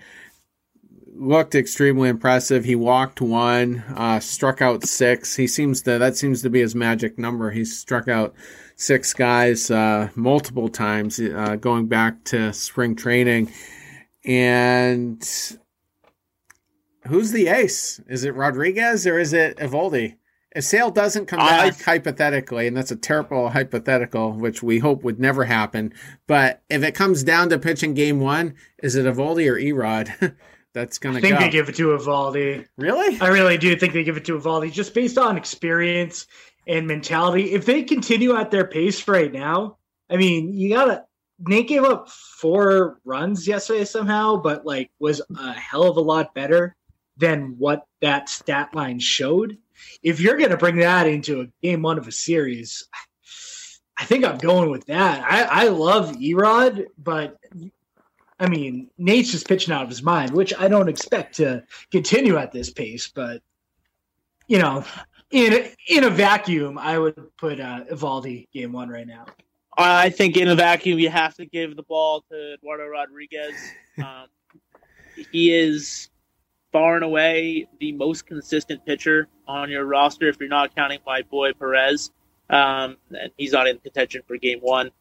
looked extremely impressive. He walked one, uh, struck out six. He seems to that seems to be his magic number. He's struck out six guys uh, multiple times uh, going back to spring training. And who's the ace? Is it Rodriguez or is it Eovaldi? If Sale doesn't come back, I, hypothetically, and that's a terrible hypothetical, which we hope would never happen. But if it comes down to pitching game one, is it Eovaldi or Erod? that's gonna. I think go. they give it to Eovaldi. Really? I really do think they give it to Eovaldi, just based on experience and mentality. If they continue at their pace right now, I mean, you gotta. Nate gave up four runs yesterday somehow, but like was a hell of a lot better than what that stat line showed. If you're gonna bring that into a game one of a series, I think I'm going with that. I, I love Erod, but I mean, Nate's just pitching out of his mind, which I don't expect to continue at this pace. But you know, in a, in a vacuum, I would put uh, Eovaldi game one right now. I think in a vacuum, you have to give the ball to Eduardo Rodriguez. Um, he is far and away the most consistent pitcher on your roster, if you're not counting my boy Perez. Um, and he's not in contention for game one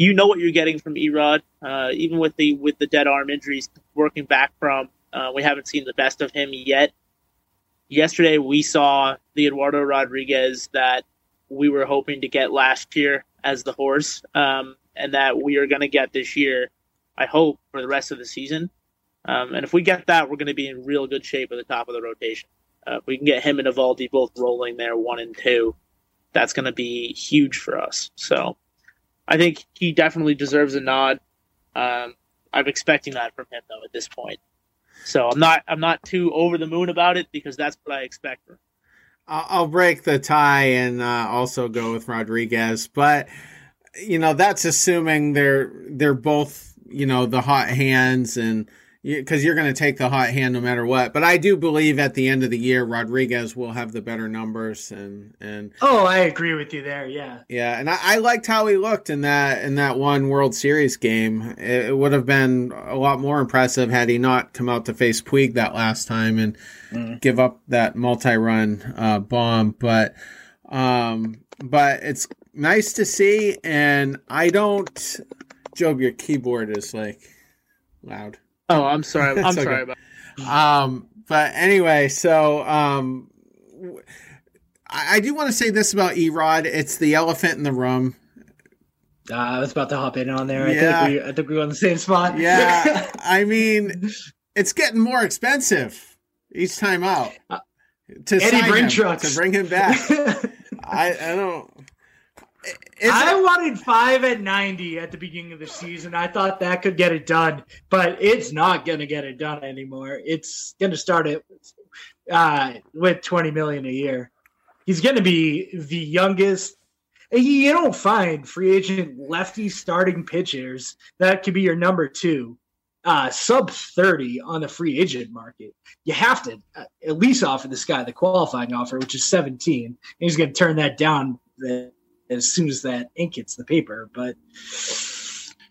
you know what you're getting from Erod. Uh, even with the with the dead arm injuries working back from, uh, we haven't seen the best of him yet. Yesterday we saw the Eduardo Rodriguez that we were hoping to get last year as the horse, um, and that we are going to get this year. I hope for the rest of the season. Um, and if we get that, we're going to be in real good shape at the top of the rotation. Uh, if we can get him and Eovaldi both rolling there, one and two, that's going to be huge for us. So I think he definitely deserves a nod. Um, I'm expecting that from him though at this point. So I'm not I'm not too over the moon about it because that's what I expect. I'll break the tie and uh, also go with Rodriguez, but you know that's assuming they're they're both you know the hot hands and because you're going to take the hot hand no matter what. But I do believe at the end of the year, Rodriguez will have the better numbers and and. Oh, I agree with you there. Yeah. Yeah, and I, I liked how he looked in that in that one World Series game. It, it, would have been a lot more impressive had he not come out to face Puig that last time and mm. give up that multi-run uh, bomb. But um, but it's nice to see, and I don't. Job, your keyboard is like loud. Oh, I'm sorry. I'm okay. sorry about. Um, but anyway, so um, I, I do want to say this about Erod. It's the elephant in the room. Uh, I was about to hop in on there. Yeah. I think we, I think we were on the same spot. Yeah, I mean, it's getting more expensive each time out. Uh, to Eddie bring trucks to bring him back. I, I don't. I it, wanted five at 90 at the beginning of the season. I thought that could get it done, but it's not going to get it done anymore. It's going to start it uh, with 20 million a year. He's going to be the youngest. You don't find free agent lefty starting pitchers that could be your number two, uh, sub 30 on the free agent market. You have to uh, at least offer this guy the qualifying offer, which is 17. And he's going to turn that down. The, as soon as that ink hits the paper. But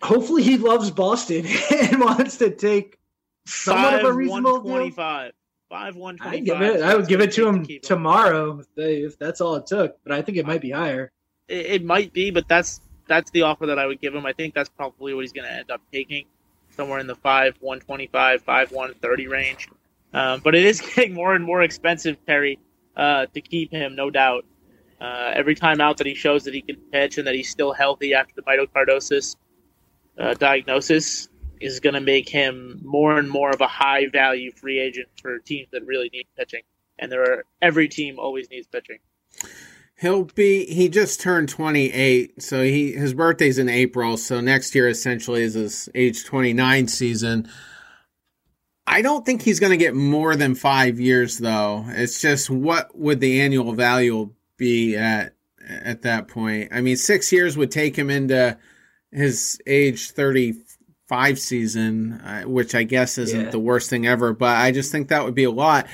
hopefully he loves Boston and wants to take somewhat Five, of a reasonable 125. Five one twenty five. I would give it to him to tomorrow if, they, if, that's all it took. But I think it might be higher. It, it, might be, but that's that's the offer that I would give him. I think that's probably what he's going to end up taking, somewhere in the five one twenty five, five one thirty range. Um, but it is getting more and more expensive, Terry, uh, to keep him, no doubt. Uh, every time out that he shows that he can pitch and that he's still healthy after the myocarditis uh, diagnosis, is going to make him more and more of a high value free agent for teams that really need pitching. And there are every team always needs pitching. He'll be he just turned 28, so he his birthday's in April, so next year essentially is his age 29 season. I don't think he's going to get more than 5 years though. It's just what would the annual value be at at that point? I mean, 6 years would take him into his age 35 season, uh, which I guess isn't yeah. the worst thing ever, but I just think that would be a lot.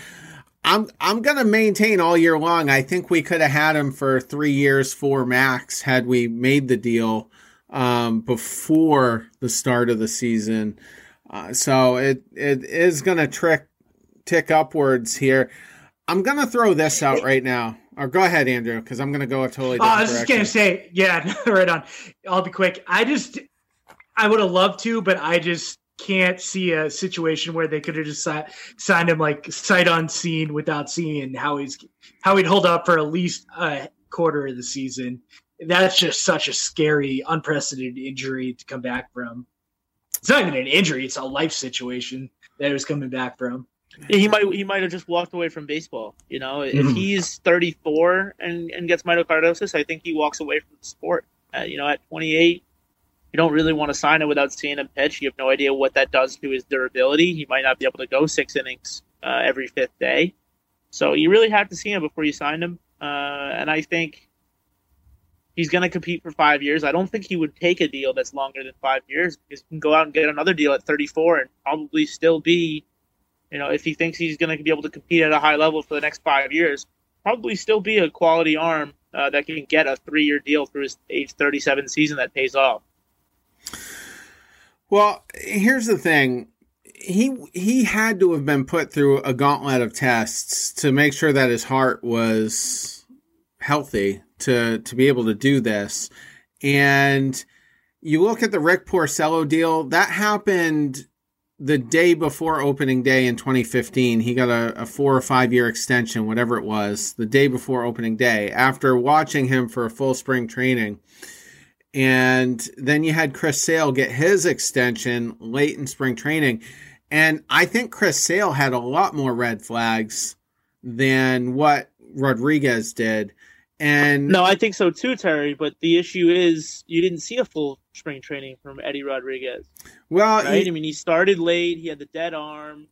I'm I'm gonna maintain all year long. I think we could have had him for three years, four max, had we made the deal um, before the start of the season. Uh, so it it is gonna trick tick upwards here. I'm gonna throw this out right now. Or go ahead, Andrew, because I'm gonna go a totally. Oh, I was just gonna say, yeah, right on. I'll be quick. I just, I would have loved to, but I just can't see a situation where they could have just si- signed him like sight unseen without seeing how he's how he'd hold up for at least a quarter of the season. That's just such a scary, unprecedented injury to come back from. It's not even an injury; it's a life situation that he was coming back from. He might he might have just walked away from baseball. You know, if he's 34 and, and gets myocarditis, I think he walks away from the sport. Uh, you know, at 28, you don't really want to sign him without seeing him pitch. You have no idea what that does to his durability. He might not be able to go six innings uh, every fifth day. So you really have to see him before you sign him. Uh, and I think he's going to compete for five years. I don't think he would take a deal that's longer than five years because he can go out and get another deal at 34 and probably still be, you know, if he thinks he's going to be able to compete at a high level for the next five years, probably still be a quality arm uh, that can get a three year deal through his age 37 season that pays off. Well, here's the thing. He he had to have been put through a gauntlet of tests to make sure that his heart was healthy to to be able to do this. And you look at the Rick Porcello deal, that happened the day before opening day in 2015. He got a, a four or five year extension, whatever it was, the day before opening day, after watching him for a full spring training. And then you had Chris Sale get his extension late in spring training. And I think Chris Sale had a lot more red flags than what Rodriguez did. And no, I think so too, Terry. But the issue is you didn't see a full spring training from Eddie Rodriguez. Well, right? He, I mean, he started late. He had the dead arm.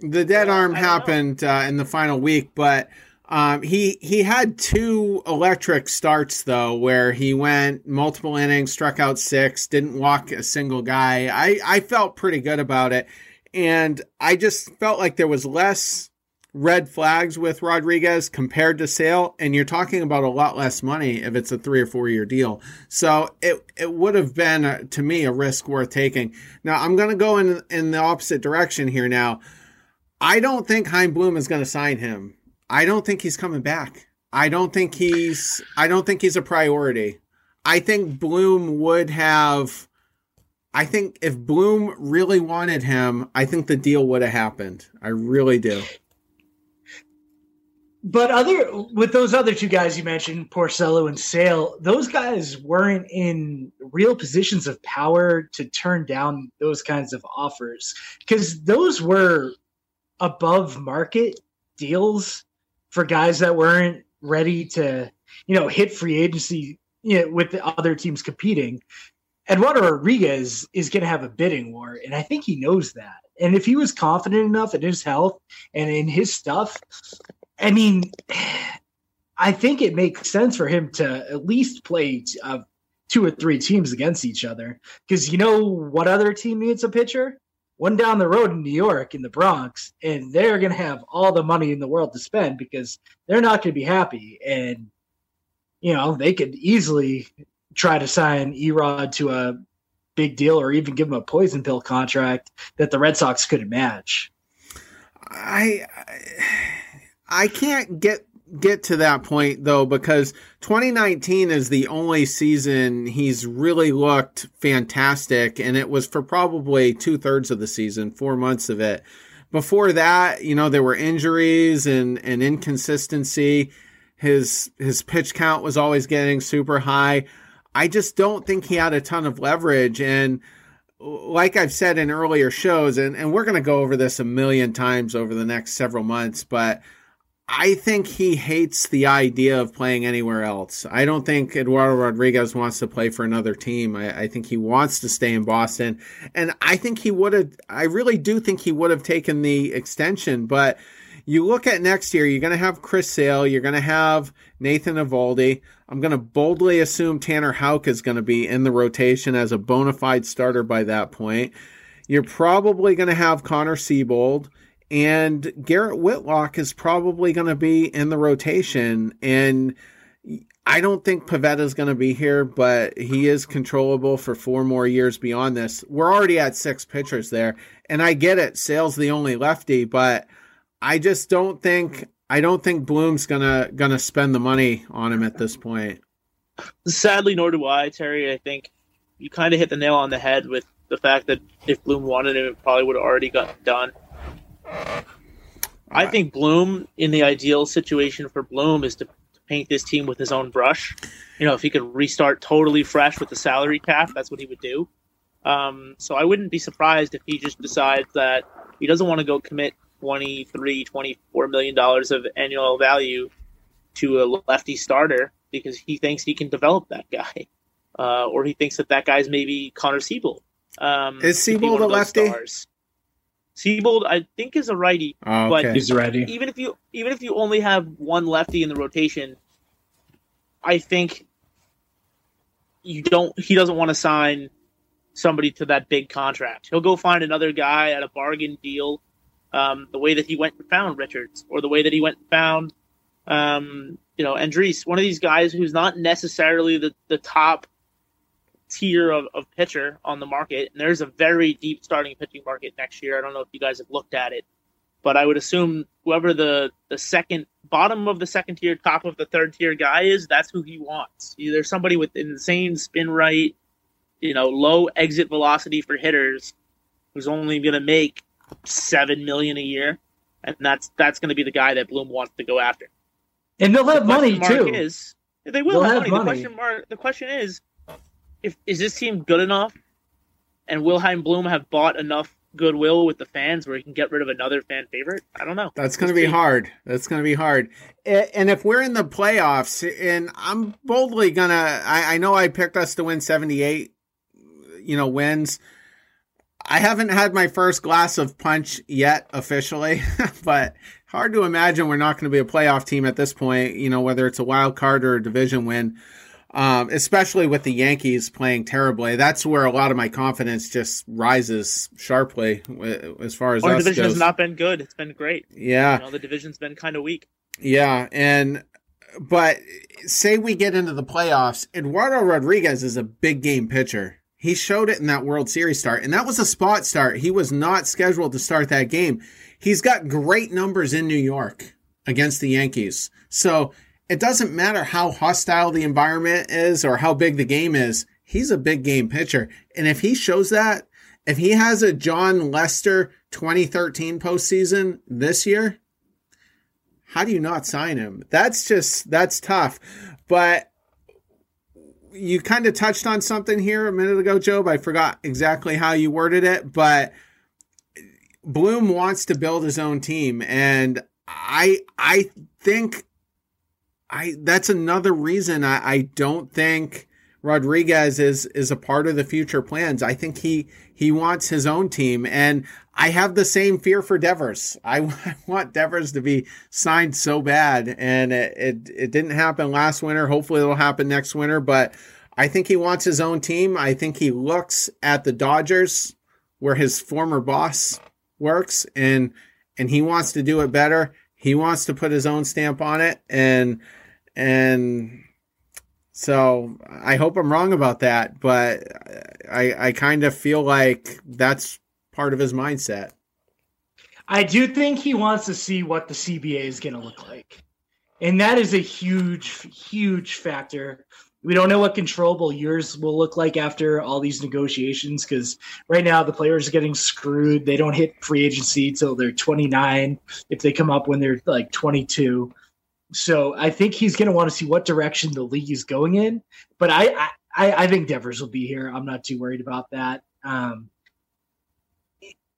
The dead arm happened uh, in the final week, but um, he he had two electric starts though, where he went multiple innings, struck out six, didn't walk a single guy. I I felt pretty good about it, and I just felt like there was less red flags with Rodriguez compared to Sale, and you're talking about a lot less money if it's a three or four year deal. So it it would have been uh, to me a risk worth taking. Now I'm going to go in in the opposite direction here. Now I don't think Chaim Bloom is going to sign him. I don't think he's coming back. I don't think he's I don't think he's a priority. I think Bloom would have I think if Bloom really wanted him, I think the deal would have happened. I really do. But other with those other two guys you mentioned, Porcello and Sale, those guys weren't in real positions of power to turn down those kinds of offers because those were above market deals for guys that weren't ready to, you know, hit free agency you know, with the other teams competing. Eduardo Rodriguez is going to have a bidding war, and I think he knows that. And if he was confident enough in his health and in his stuff, I mean, I think it makes sense for him to at least play uh, two or three teams against each other. Because you know what other team needs a pitcher? one down the road in New York in the Bronx, and they're going to have all the money in the world to spend because they're not going to be happy. And, you know, they could easily try to sign Erod to a big deal or even give him a poison pill contract that the Red Sox couldn't match. I I can't get get to that point though because 2019 is the only season he's really looked fantastic and it was for probably two-thirds of the season four months of it. Before that you know there were injuries and, and inconsistency. His his pitch count was always getting super high. I just don't think he had a ton of leverage and like I've said in earlier shows, and, and we're going to go over this a million times over the next several months, but I think he hates the idea of playing anywhere else. I don't think Eduardo Rodriguez wants to play for another team. I, I think he wants to stay in Boston. And I think he would have, I really do think he would have taken the extension. But you look at next year, you're going to have Chris Sale, you're going to have Nathan Eovaldi. I'm going to boldly assume Tanner Houck is going to be in the rotation as a bona fide starter by that point. You're probably going to have Connor Seabold and Garrett Whitlock is probably going to be in the rotation. And I don't think Pivetta is going to be here, but he is controllable for four more years beyond this. We're already at six pitchers there, and I get it. Sale's the only lefty, but I just don't think I don't think Bloom's gonna gonna spend the money on him at this point. Sadly, nor do I, Terry. I think you kind of hit the nail on the head with the fact that if Bloom wanted him, it probably would have already gotten done. I think Bloom, in the ideal situation for Bloom, is to, to, paint this team with his own brush. You know, if he could restart totally fresh with the salary cap, that's what he would do. Um, so I wouldn't be surprised if he just decides that he doesn't want to go commit 23 24 million dollars of annual value to a lefty starter because he thinks he can develop that guy, uh, or he thinks that that guy's maybe Connor Seabold Um, is Seabold a lefty? Stars. Seabold, I think, is a righty. Oh, okay. But He's ready. even if you even if you only have one lefty in the rotation, I think you don't. He doesn't want to sign somebody to that big contract. He'll go find another guy at a bargain deal. Um, the way that he went and found Richards, or the way that he went and found, um, you know, Andriese, one of these guys who's not necessarily the, the top tier of, of pitcher on the market. And there's a very deep starting pitching market next year. I don't know if you guys have looked at it, but I would assume whoever the, the second bottom of the second tier, top of the third tier guy is, that's who he wants. Either somebody with insane spin right, you know, low exit velocity for hitters who's only going to make seven million a year. And that's that's going to be the guy that Bloom wants to go after. And they'll have The money too. Is, they will have have money. The question mark. The question is, if is this team good enough, and will Chaim Bloom have bought enough goodwill with the fans where he can get rid of another fan favorite? I don't know. That's going to be team- hard. That's going to be hard. And if we're in the playoffs, and I'm boldly going to, I know I picked us to win 78, you know, wins. I haven't had my first glass of punch yet officially, but hard to imagine we're not going to be a playoff team at this point, you know, whether it's a wild card or a division win. Um, especially with the Yankees playing terribly, that's where a lot of my confidence just rises sharply as far as Our division goes. has not been good. It's been great. yeah, You know, the division's been kind of weak. yeah, and but say we get into the playoffs, Eduardo Rodriguez is a big game pitcher. He showed it in that World Series start, and that was a spot start. He was not scheduled to start that game. He's got great numbers in New York against the Yankees. So it doesn't matter how hostile the environment is or how big the game is. He's a big game pitcher. And if he shows that, if he has a Jon Lester 2013 postseason this year, how do you not sign him? That's just that's tough. But you kind of touched on something here a minute ago, Job. I forgot exactly how you worded it, but Bloom wants to build his own team, and I I think I that's another reason I, I don't think Rodriguez is is a part of the future plans. I think he he wants his own team, and I have the same fear for Devers. I, I want Devers to be signed so bad, and it, it it didn't happen last winter. Hopefully, it'll happen next winter. But I think he wants his own team. I think he looks at the Dodgers, where his former boss works, and and he wants to do it better. He wants to put his own stamp on it, and and so I hope I'm wrong about that, but I I kind of feel like that's part of his mindset. I do think he wants to see what the CBA is going to look like. And that is a huge, huge factor. We don't know what controllable years will look like after all these negotiations because right now the players are getting screwed. They don't hit free agency till they're 29 if they come up when they're like 22. So I think he's going to want to see what direction the league is going in. But I, I, I think Devers will be here. I'm not too worried about that. Um,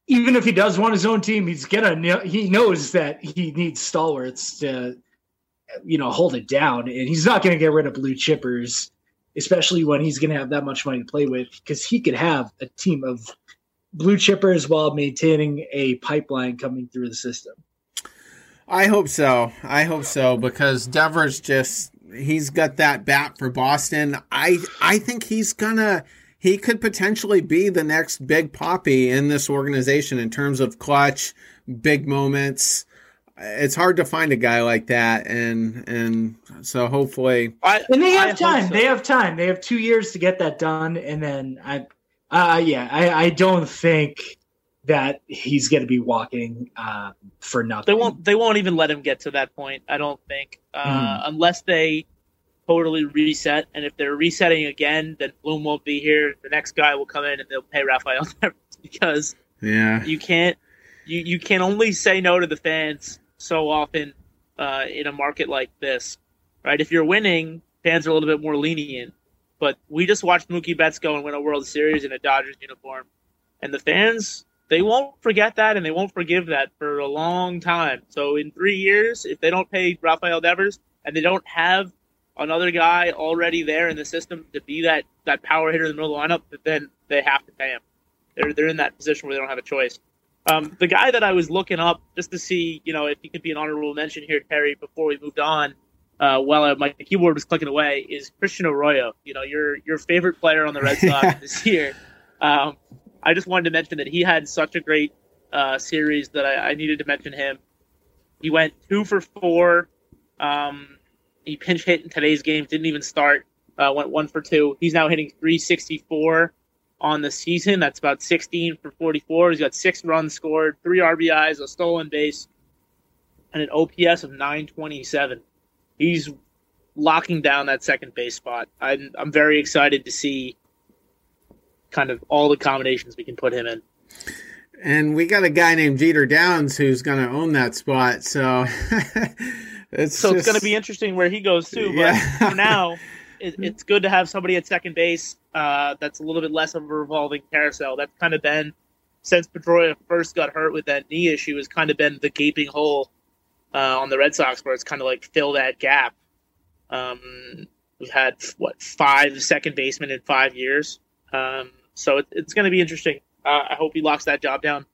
even if he does want his own team, he's gonna he knows that he needs stalwarts to you know hold it down, and he's not gonna get rid of blue chippers, especially when he's gonna have that much money to play with, because he could have a team of blue chippers while maintaining a pipeline coming through the system. I hope so. I hope so because Devers just he's got that bat for Boston. I I think he's gonna he could potentially be the next Big Papi in this organization in terms of clutch, big moments. It's hard to find a guy like that, and and so hopefully, I, and they have I time. So. They have time. They have two years to get that done, and then I, uh, yeah, I, I don't think that he's going to be walking uh, for nothing. They won't. They won't even let him get to that point. I don't think, uh, mm. unless they totally reset. And if they're resetting again, then Bloom won't be here. The next guy will come in and they'll pay Rafael because yeah, you can't you you can only say no to the fans so often uh, in a market like this, right? If you're winning, fans are a little bit more lenient. But we just watched Mookie Betts go and win a World Series in a Dodgers uniform, and the fans they won't forget that and they won't forgive that for a long time. So in three years, if they don't pay Rafael Devers and they don't have another guy already there in the system to be that, that power hitter in the middle of the lineup, then they have to pay him. They're, they're in that position where they don't have a choice. Um, the guy that I was looking up just to see, you know, if he could be an honorable mention here, Terry, before we moved on, uh, while my keyboard was clicking away, is Christian Arroyo. You know, your your favorite player on the Red Sox this year. Um, I just wanted to mention that he had such a great uh, series that I, I, needed to mention him. He went two for four. Um, he pinch hit in today's game, didn't even start. Uh, went one for two. He's now hitting 364 on the season. That's about 16 for 44. He's got six runs scored, three RBIs, a stolen base, and an OPS of 927. He's locking down that second base spot. I'm, I'm very excited to see kind of all the combinations we can put him in. And we got a guy named Jeter Downs who's going to own that spot. So It's so just, it's going to be interesting where he goes too. But yeah. for now, it, it's good to have somebody at second base uh, that's a little bit less of a revolving carousel. That's kind of been since Pedroia first got hurt with that knee issue. Has kind of been the gaping hole uh, on the Red Sox where it's kind of like fill that gap. Um, we've had what five second basemen in five years, um, so it, it's going to be interesting. Uh, I hope he locks that job down.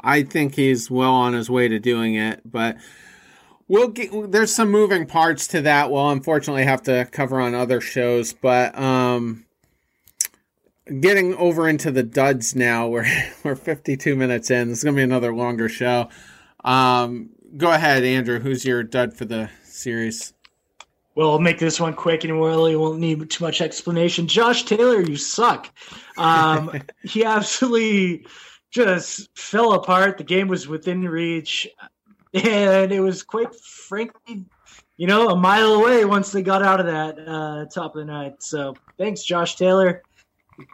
I think he's well on his way to doing it, but we'll get there's some moving parts to that. We'll unfortunately have to cover on other shows but um getting over into the duds now we're we're 52 minutes in. This is gonna be another longer show. Um go ahead andrew. Who's your dud for the series well, I'll make this one quick and we really won't need too much explanation. Josh Taylor, you suck. Um, he absolutely just fell apart. The game was within reach and it was quite frankly, you know, a mile away once they got out of that uh, top of the night. So thanks, Josh Taylor.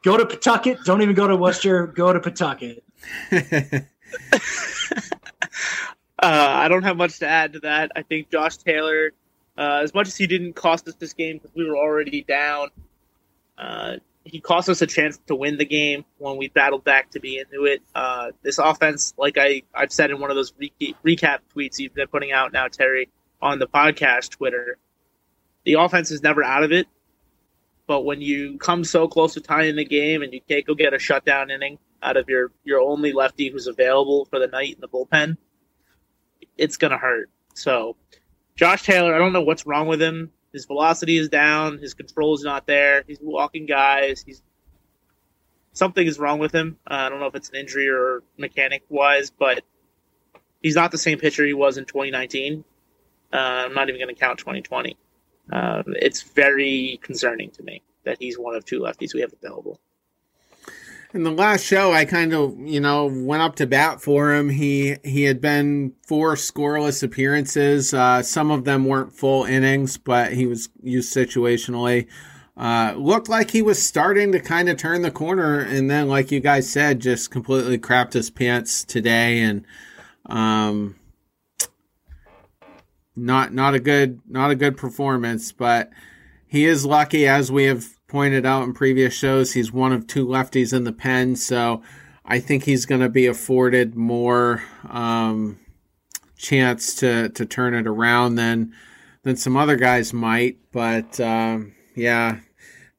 Go to Pawtucket. Don't even go to Worcester. Go to Pawtucket. uh, I don't have much to add to that. I think Josh Taylor, uh, as much as he didn't cost us this game because we were already down, uh, he cost us a chance to win the game when we battled back to be into it. Uh, this offense, like I, I've said in one of those re- recap tweets you've been putting out now, Terry, on the podcast Twitter, the offense is never out of it. But when you come so close to tying the game and you can't go get a shutdown inning out of your, your only lefty who's available for the night in the bullpen, it's going to hurt. So, Josh Taylor, I don't know what's wrong with him. His velocity is down. His control is not there. He's walking guys. He's something is wrong with him. Uh, I don't know if it's an injury or mechanic wise, but he's not the same pitcher he was in 2019. Uh, I'm not even going to count 2020. Uh, it's very concerning to me that he's one of two lefties we have available in the last show, I kind of, you know, went up to bat for him. He he had been four scoreless appearances. Uh, some of them weren't full innings, but he was used situationally. Uh, looked like he was starting to kind of turn the corner, and then, like you guys said, just completely crapped his pants today, and um, not not a good not a good performance. But he is lucky, as we have pointed out in previous shows, he's one of two lefties in the pen, so I think he's going to be afforded more um, chance to to turn it around than than some other guys might. But um, yeah,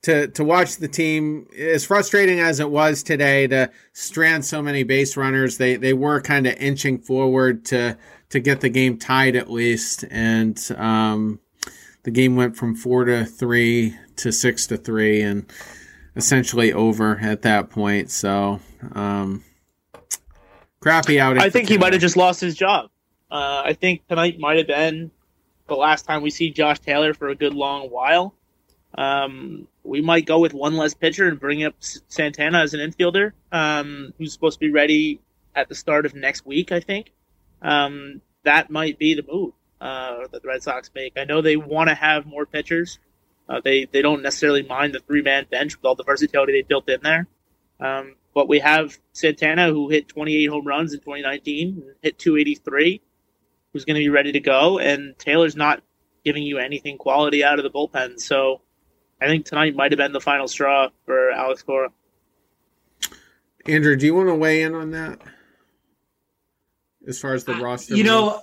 to to watch the team as frustrating as it was today to strand so many base runners, they they were kind of inching forward to to get the game tied at least, and um, the game went from four to three to six to three, and essentially over at that point. So. Um, crappy outing. I think he might have just lost his job. Uh, I think tonight might have been the last time we see Josh Taylor for a good long while. Um, we might go with one less pitcher and bring up Santana as an infielder, um, who's supposed to be ready at the start of next week. I think um, that might be the move uh, that the Red Sox make. I know they want to have more pitchers. Uh, they they don't necessarily mind the three man bench with all the versatility they built in there. Um, but we have Santana who hit 28 home runs in 2019, hit 283 who's going to be ready to go, and Taylor's not giving you anything quality out of the bullpen. So I think tonight might have been the final straw for Alex Cora. Andrew, do you want to weigh in on that? As far as the roster, you know,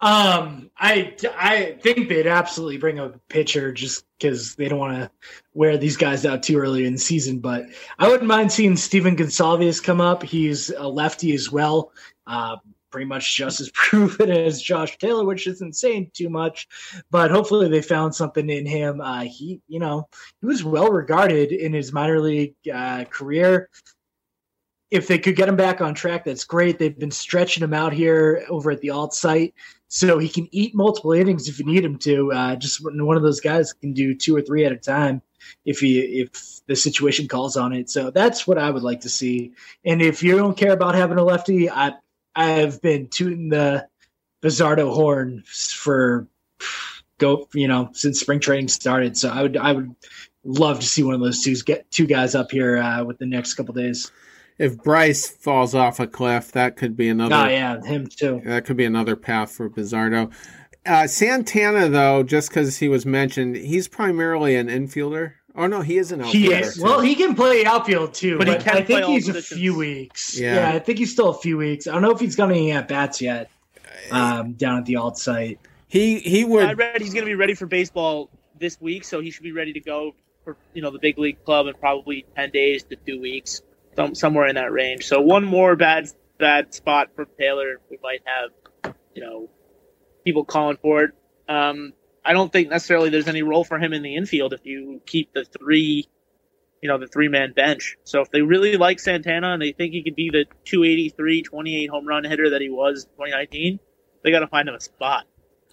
um, I I think they'd absolutely bring a pitcher just because they don't want to wear these guys out too early in the season. But I wouldn't mind seeing Stephen Gonsalves come up. He's a lefty as well. Uh, pretty much just as proven as Josh Taylor, which isn't saying too much, but hopefully they found something in him. Uh, he, you know, he was well regarded in his minor league uh, career. If they could get him back on track, that's great. They've been stretching him out here over at the alt site, so he can eat multiple innings if you need him to. Uh, just one of those guys can do two or three at a time if he if the situation calls on it. So that's what I would like to see. And if you don't care about having a lefty, I I've been tooting the Bazardo horn for go you know since spring training started. So I would I would love to see one of those two get two guys up here uh, with the next couple days. If Brice falls off a cliff, that could be another. Oh yeah, him too. That could be another path for Bazardo. Uh, Santana, though, just because he was mentioned, he's primarily an infielder. Oh no, he is an outfielder. He is. Well, he can play outfield too, but, but I think he's positions. a few weeks. Yeah. Yeah. I think he's still a few weeks. I don't know if he's got any at bats yet. Um, down at the alt site. He he would. I read he's going to be ready for baseball this week, so he should be ready to go for you know the big league club in probably ten days to two weeks, some, somewhere in that range. So one more bad bad spot for Taylor, we might have you know people calling for it. Um, I don't think necessarily there's any role for him in the infield if you keep the three, you know, the three man bench. So if they really like Santana and they think he could be the 283, 28 home run hitter that he was in 2019, they got to find him a spot.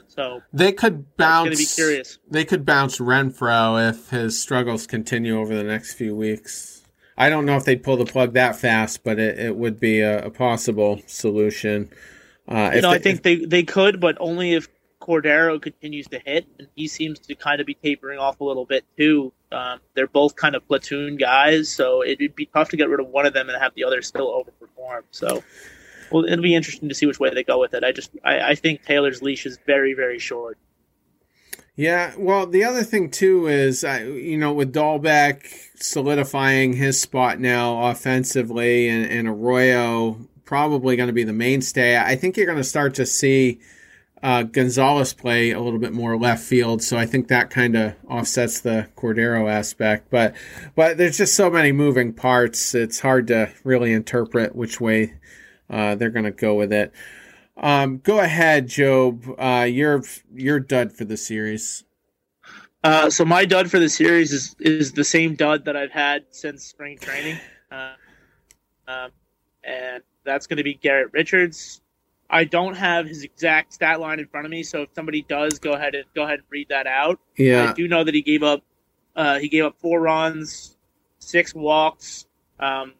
So they could bounce. Be curious. They could bounce Renfroe if his struggles continue over the next few weeks. I don't know if they'd pull the plug that fast, but it, it would be a, a possible solution. Uh, you know, they, I think if, they they could, but only if Cordero continues to hit, and he seems to kind of be tapering off a little bit too. Um, they're both kind of platoon guys, so it'd be tough to get rid of one of them and have the other still overperform. So, well, it'll be interesting to see which way they go with it. I just, I, I think Taylor's leash is very, very short. Yeah, well, the other thing too is, uh, you know, with Dalbec solidifying his spot now offensively, and, and Arroyo probably going to be the mainstay. I think you're going to start to see uh, Gonzalez play a little bit more left field, so I think that kind of offsets the Cordero aspect. But but there's just so many moving parts; it's hard to really interpret which way uh, they're going to go with it. Um, go ahead, Job. Uh, you're you're dud for the series. Uh, so my dud for the series is is the same dud that I've had since spring training, uh, um, and that's going to be Garrett Richards. I don't have his exact stat line in front of me, so if somebody does, go ahead and go ahead and read that out. Yeah, I do know that he gave up uh, he gave up four runs, six walks, um,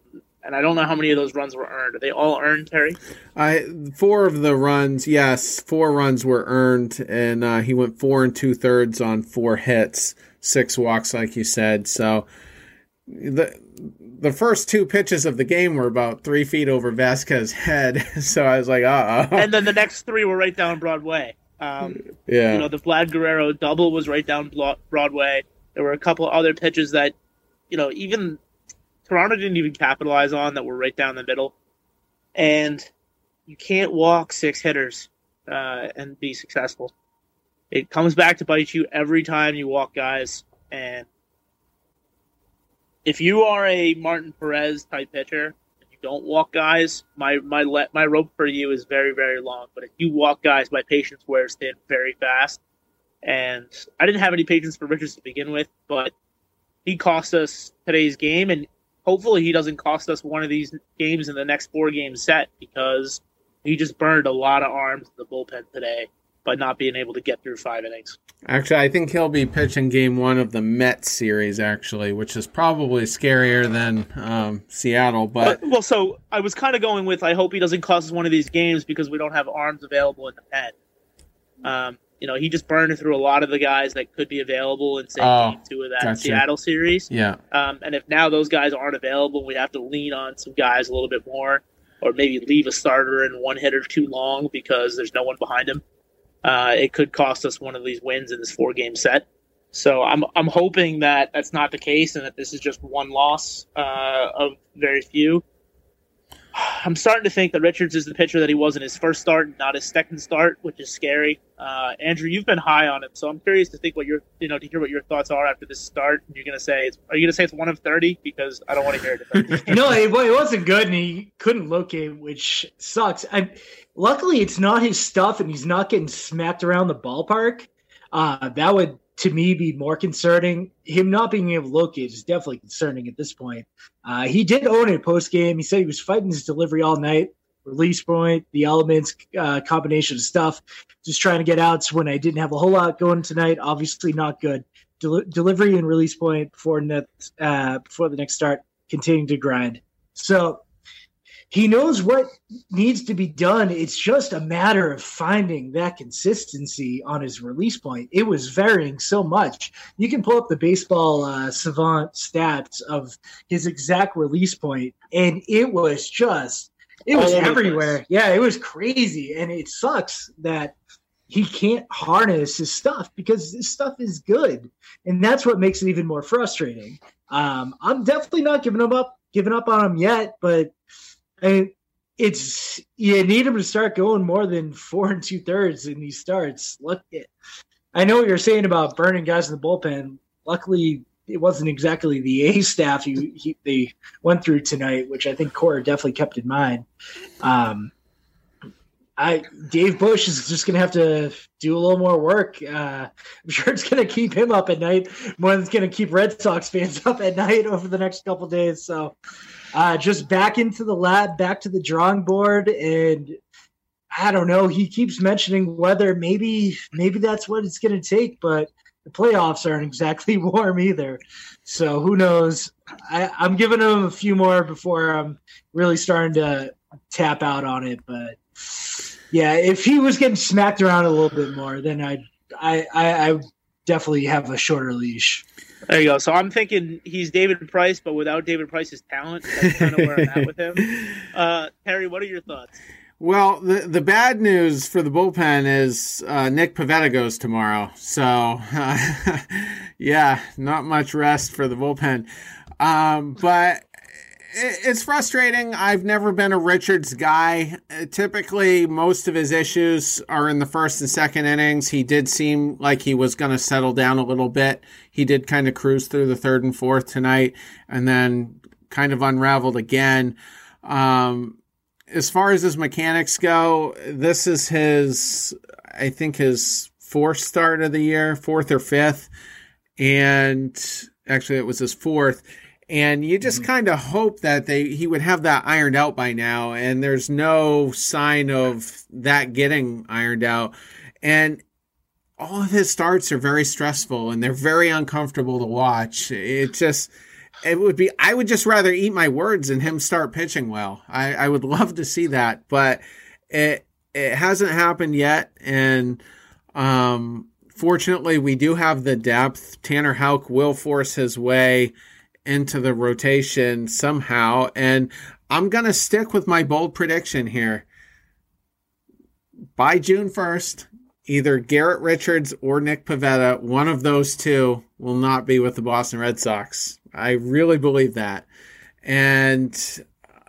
and I don't know how many of those runs were earned. Are they all earned, Terry? I four of the runs, yes, four runs were earned, and uh, he went four and two thirds on four hits, six walks, like you said. So the the first two pitches of the game were about three feet over Vazquez's head. So I was like, uh And then the next three were right down Broadway. Um, yeah. You know, the Vlad Guerrero double was right down Broadway. There were a couple other pitches that, you know, even Toronto didn't even capitalize on that were right down the middle. And you can't walk six hitters uh, and be successful. It comes back to bite you every time you walk guys. And if you are a Martin Perez type pitcher, you don't walk guys, my my my rope for you is very very long. But if you walk guys, my patience wears thin very fast. And I didn't have any patience for Richards to begin with, but he cost us today's game, and hopefully he doesn't cost us one of these games in the next four game set because he just burned a lot of arms in the bullpen today by not being able to get through five innings. Actually, I think he'll be pitching game one of the Mets series, actually, which is probably scarier than um, Seattle. But well, so I was kind of going with I hope he doesn't cost us one of these games because we don't have arms available in the pen. Um, you know, he just burned through a lot of the guys that could be available in say oh, game two of that gotcha. Seattle series. Yeah. Um, and if now those guys aren't available, we have to lean on some guys a little bit more, or maybe leave a starter in one hitter too long because there's no one behind him. Uh, it could cost us one of these wins in this four game set. So I'm I'm hoping that that's not the case and that this is just one loss uh, of very few. I'm starting to think that Richards is the pitcher that he was in his first start, not his second start, which is scary. Uh, Andrew, you've been high on him, so I'm curious to think what your, you know, to hear what your thoughts are after this start. You're gonna say, are you gonna say it's one of thirty? Because I don't want to hear it. no, it, it wasn't good, and he couldn't locate, which sucks. I, luckily, it's not his stuff, and he's not getting smacked around the ballpark. Uh, that would to me be more concerning. Him not being able to locate is definitely concerning at this point. Uh, he did own it post game. He said he was fighting his delivery all night, release point, the elements, uh, combination of stuff, just trying to get outs when I didn't have a whole lot going tonight. Obviously, not good. Del- delivery and release point before net uh, before the next start, continuing to grind. So he knows what needs to be done. It's just a matter of finding that consistency on his release point. It was varying so much. You can pull up the baseball uh, savant stats of his exact release point, and it was just it was everywhere. Yeah, it was crazy, and it sucks that he can't harness his stuff because his stuff is good, and that's what makes it even more frustrating. Um, I'm definitely not giving him up, giving up on him yet, but and it's you need him to start going more than four and two thirds in these starts. Look, I know what you're saying about burning guys in the bullpen. Luckily, it wasn't exactly the A staff he, he, they went through tonight, which I think Cora definitely kept in mind. Um, I Dave Bush is just gonna have to do a little more work. Uh, I'm sure it's gonna keep him up at night more than it's gonna keep Red Sox fans up at night over the next couple days. So uh, just back into the lab, back to the drawing board, and I don't know. He keeps mentioning weather. Maybe, maybe that's what it's going to take, but the playoffs aren't exactly warm either. So who knows? I, I'm giving him a few more before I'm really starting to tap out on it. But yeah, if he was getting smacked around a little bit more, then I'd, I, I, I definitely have a shorter leash. There you go. So I'm thinking he's David Price, but without David Price's talent. That's kind of where I'm at with him. Uh, Harry, what are your thoughts? Well, the the bad news for the bullpen is uh, Nick Pivetta goes tomorrow. So, uh, yeah, not much rest for the bullpen. Um, but it's frustrating. I've never been a Richards guy. Uh, typically, most of his issues are in the first and second innings. He did seem like he was going to settle down a little bit. He did kind of cruise through the third and fourth tonight and then kind of unraveled again. Um, as far as his mechanics go, this is his, I think, his fourth start of the year, fourth or fifth. And actually, it was his fourth and you just mm-hmm. kind of hope that they he would have that ironed out by now and there's no sign of that getting ironed out. And all of his starts are very stressful and they're very uncomfortable to watch. It just it would be i would just rather eat my words and him start pitching well. I, I would love to see that but it it hasn't happened yet and um fortunately we do have the depth. Tanner Houck will force his way into the rotation somehow. And I'm going to stick with my bold prediction here. By June 1st, either Garrett Richards or Nick Pivetta, one of those two will not be with the Boston Red Sox. I really believe that. And uh,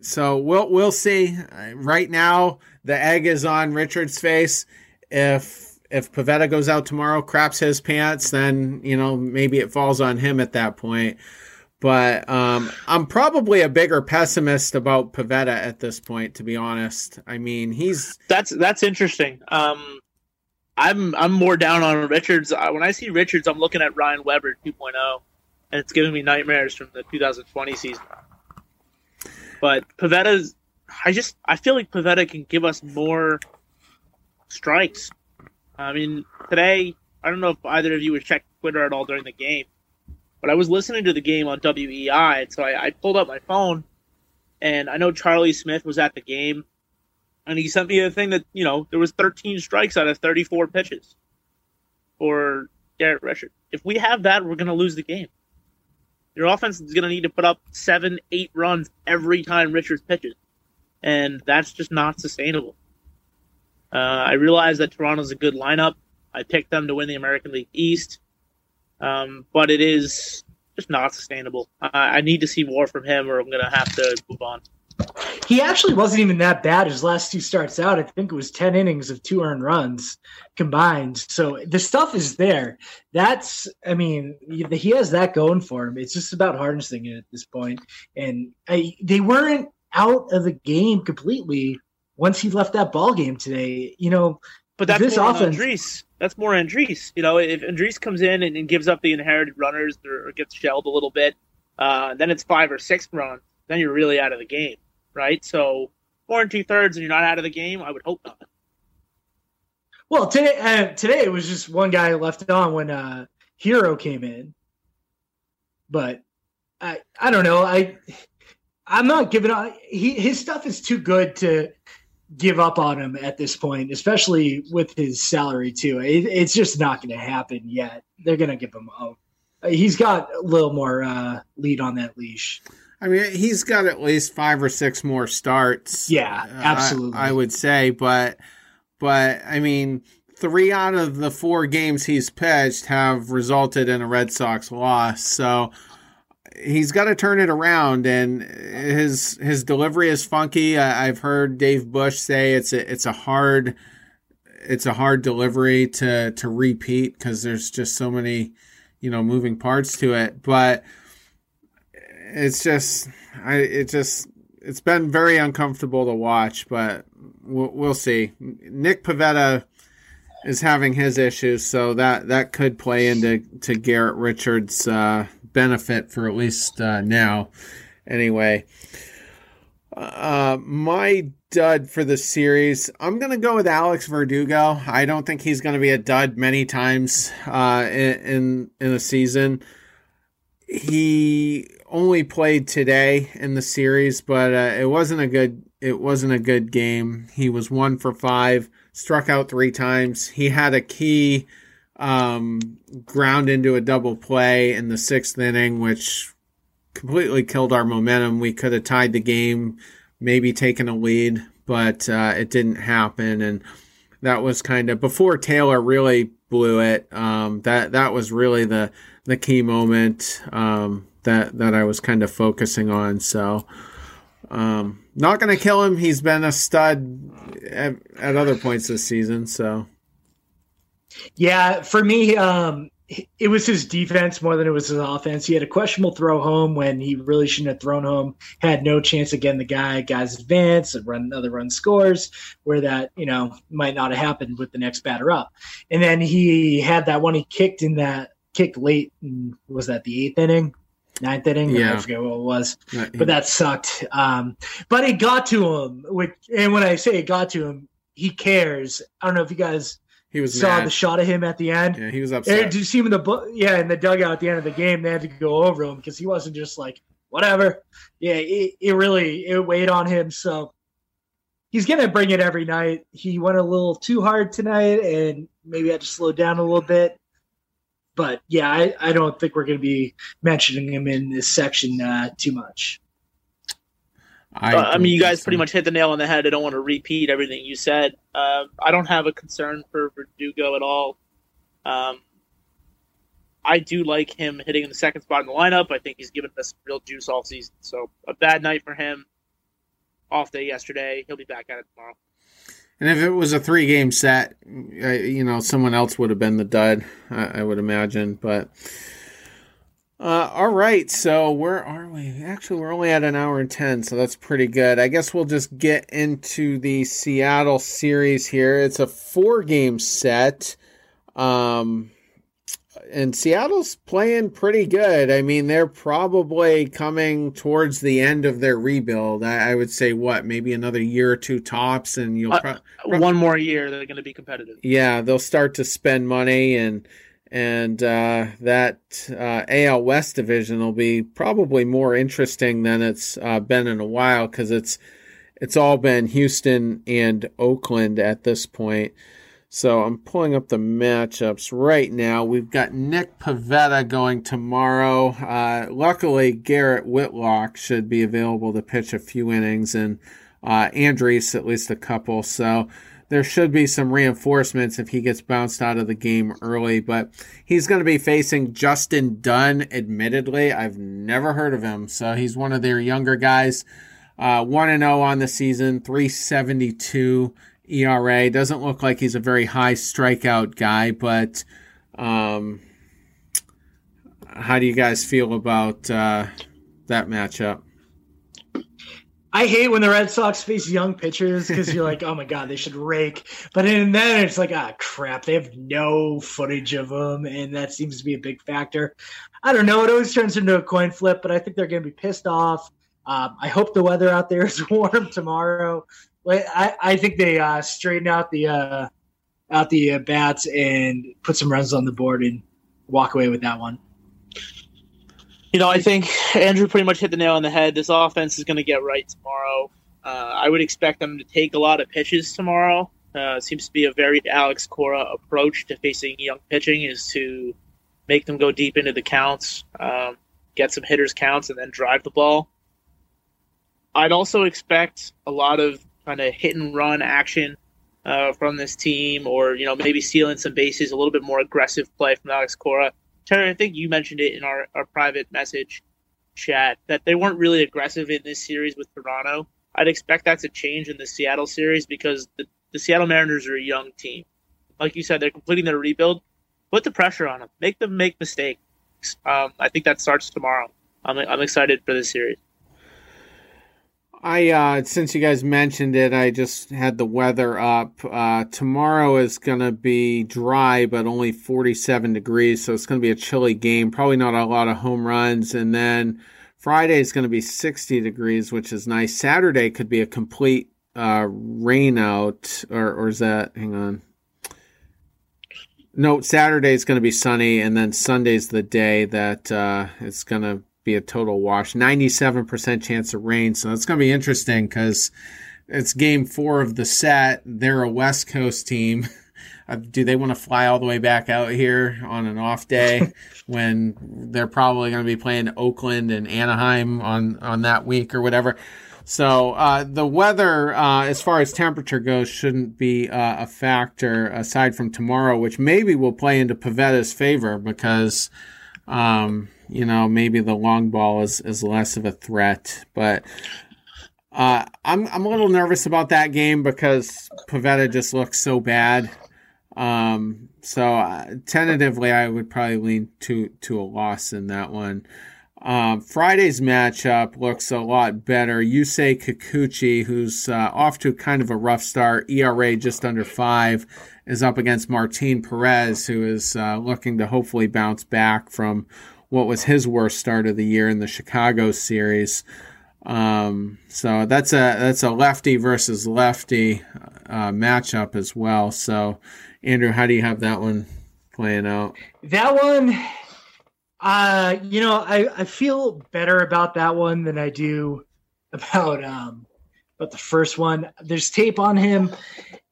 so we'll we'll see. Right now, the egg is on Richards' face. If if Pivetta goes out tomorrow, craps his pants, then you know maybe it falls on him at that point. But um, I'm probably a bigger pessimist about Pivetta at this point, to be honest. I mean, he's that's that's interesting. Um, I'm I'm more down on Richards. When I see Richards, I'm looking at Ryan Weber 2.0, and it's giving me nightmares from the 2020 season. But Pivetta's, I just I feel like Pivetta can give us more strikes. I mean, today I don't know if either of you would check Twitter at all during the game, but I was listening to the game on WEEI, so I, I pulled up my phone, and I know Charlie Smith was at the game, and he sent me a thing that you know there was 13 strikes out of 34 pitches for Garrett Richard. If we have that, we're going to lose the game. Your offense is going to need to put up seven, eight runs every time Richards pitches, and that's just not sustainable. Uh, I realize that Toronto's a good lineup. I picked them to win the American League East, um, but it is just not sustainable. I, I need to see more from him, or I'm going to have to move on. He actually wasn't even that bad. His last two starts out, I think it was 10 innings of two earned runs combined. So the stuff is there. That's, I mean, he has that going for him. It's just about harnessing it at this point. And I, they weren't out of the game completely once he left that ball game today. You know, but that's this more offense. Andriese. That's more Andriese. You know, if Andriese comes in and, and gives up the inherited runners or, or gets shelled a little bit, uh, then it's five or six runs. Then you're really out of the game right? So four and two thirds, and you're not out of the game. I would hope not. Well, today uh, today it was just one guy left on when uh, Hero came in, but I I don't know. I I'm not giving up. He his stuff is too good to give up on him at this point, especially with his salary too. It, it's just not going to happen yet. They're going to give him out. He's got a little more uh, lead on that leash. I mean, he's got at least five or six more starts. Yeah, absolutely. I, I would say, but but I mean, three out of the four games he's pitched have resulted in a Red Sox loss. So he's got to turn it around, and his his delivery is funky. I've heard Dave Bush say it's a it's a hard it's a hard delivery to to repeat because there's just so many you know moving parts to it, but it's just I it just it's been very uncomfortable to watch, but we'll, we'll see. Nick Pivetta is having his issues, so that that could play into to Garrett Richards' uh, benefit for at least uh, now. Anyway, uh, my dud for the series, I'm gonna go with Alex Verdugo. I don't think he's gonna be a dud many times uh, in, in in a season. He only played today in the series, but uh, it wasn't a good it wasn't a good game. He was one for five, struck out three times. He had a key um, ground into a double play in the sixth inning, which completely killed our momentum. We could have tied the game, maybe taken a lead, but uh, it didn't happen. And that was kind of before Taylor really blew it. Um, that that was really the the key moment. Um, that that I was kind of focusing on. So, um, not going to kill him. He's been a stud at, at, other points this season. So, yeah, for me, um, it was his defense more than it was his offense. He had a questionable throw home when he really shouldn't have thrown home. Had no chance again. the guy guys advance and run another run scores where that you know might not have happened with the next batter up. And then he had that one he kicked in that kicked late. In, was that the eighth inning? ninth inning. Yeah. I forget what it was, but that sucked. Um, but it got to him. Which, and when I say it got to him, he cares. I don't know if you guys he was saw mad. the shot of him at the end. Yeah, he was upset. And did you see him in the yeah in the dugout at the end of the game? They had to go over him because he wasn't just like whatever. Yeah, it, it really it weighed on him. So he's gonna bring it every night. He went a little too hard tonight, and maybe had to slow down a little bit but yeah, I, I don't think we're going to be mentioning him in this section uh, too much. I, uh, I mean, you guys pretty much hit the nail on the head. I don't want to repeat everything you said. Uh, I don't have a concern for Verdugo at all. Um, I do like him hitting in the second spot in the lineup. I think he's given us real juice all season. So a bad night for him. Off day yesterday. He'll be back at it tomorrow. And if it was a three game set, you know, someone else would have been the dud, I, would imagine. But uh, all right, so where are we? Actually, we're only at an hour and 10, so that's pretty good. I guess we'll just get into the Seattle series here. It's a four game set. Um, and Seattle's playing pretty good. I mean, they're probably coming towards the end of their rebuild. I, I would say what, maybe another year or two tops, and you'll uh, one more year they're going to be competitive. Yeah, they'll start to spend money, and and uh, that uh, AL West division will be probably more interesting than it's uh, been in a while because it's it's all been Houston and Oakland at this point. So I'm pulling up the matchups right now. We've got Nick Pivetta going tomorrow. Uh, luckily, Garrett Whitlock should be available to pitch a few innings, and uh, Andriese at least a couple. So there should be some reinforcements if he gets bounced out of the game early. But he's going to be facing Justin Dunn. Admittedly, I've never heard of him, so he's one of their younger guys. Uh, one and zero oh on the season, three seventy two ERA. Doesn't look like he's a very high strikeout guy, but um, how do you guys feel about uh, that matchup? I hate when the Red Sox face young pitchers because you're like, oh my god, they should rake. But in then it's like, ah, crap, they have no footage of them, and that seems to be a big factor. I don't know. It always turns into a coin flip, but I think they're going to be pissed off. Um, I hope the weather out there is warm tomorrow I, I think they uh, straighten out the uh, out the uh, bats and put some runs on the board and walk away with that one. You know, I think Andrew pretty much hit the nail on the head. This offense is going to get right tomorrow. Uh, I would expect them to take a lot of pitches tomorrow. Uh, seems to be a very Alex Cora approach to facing young pitching is to make them go deep into the counts, um, get some hitters counts, and then drive the ball. I'd also expect a lot of kind of hit and run action uh, from this team, or you know maybe stealing some bases, a little bit more aggressive play from Alex Cora. Terry, I think you mentioned it in our, our private message chat that they weren't really aggressive in this series with Toronto. I'd expect that to change in the Seattle series because the, the Seattle Mariners are a young team. Like you said, they're completing their rebuild. Put the pressure on them. Make them make mistakes. Um, I think that starts tomorrow. I'm, I'm excited for this series. I uh, since you guys mentioned it, I just had the weather up. Uh, tomorrow is gonna be dry, but only 47 degrees, so it's gonna be a chilly game. Probably not a lot of home runs, and then Friday is gonna be 60 degrees, which is nice. Saturday could be a complete uh, rain out, or or is that? Hang on. No, Saturday is going to be sunny, and then Sunday's the day that uh, it's going to be a total wash. 97% chance of rain. So it's going to be interesting because it's game four of the set. They're a West Coast team. Uh, do they want to fly all the way back out here on an off day when they're probably going to be playing Oakland and Anaheim on, on that week or whatever? So uh, the weather, uh, as far as temperature goes, shouldn't be uh, a factor aside from tomorrow, which maybe will play into Pivetta's favor because um, you know, maybe the long ball is, is less of a threat. But uh, I'm I'm a little nervous about that game because Pivetta just looks so bad. Um, so uh, tentatively, I would probably lean to to a loss in that one. Um, Friday's matchup looks a lot better. Yusei Kikuchi, who's uh, off to kind of a rough start, ERA just under five, is up against Martin Perez, who is uh, looking to hopefully bounce back from what was his worst start of the year in the Chicago series. Um, so that's a that's a lefty versus lefty uh, matchup as well. So, Andrew, how do you have that one playing out? That one, uh, you know, I, I feel better about that one than I do about um, but the first one, there's tape on him,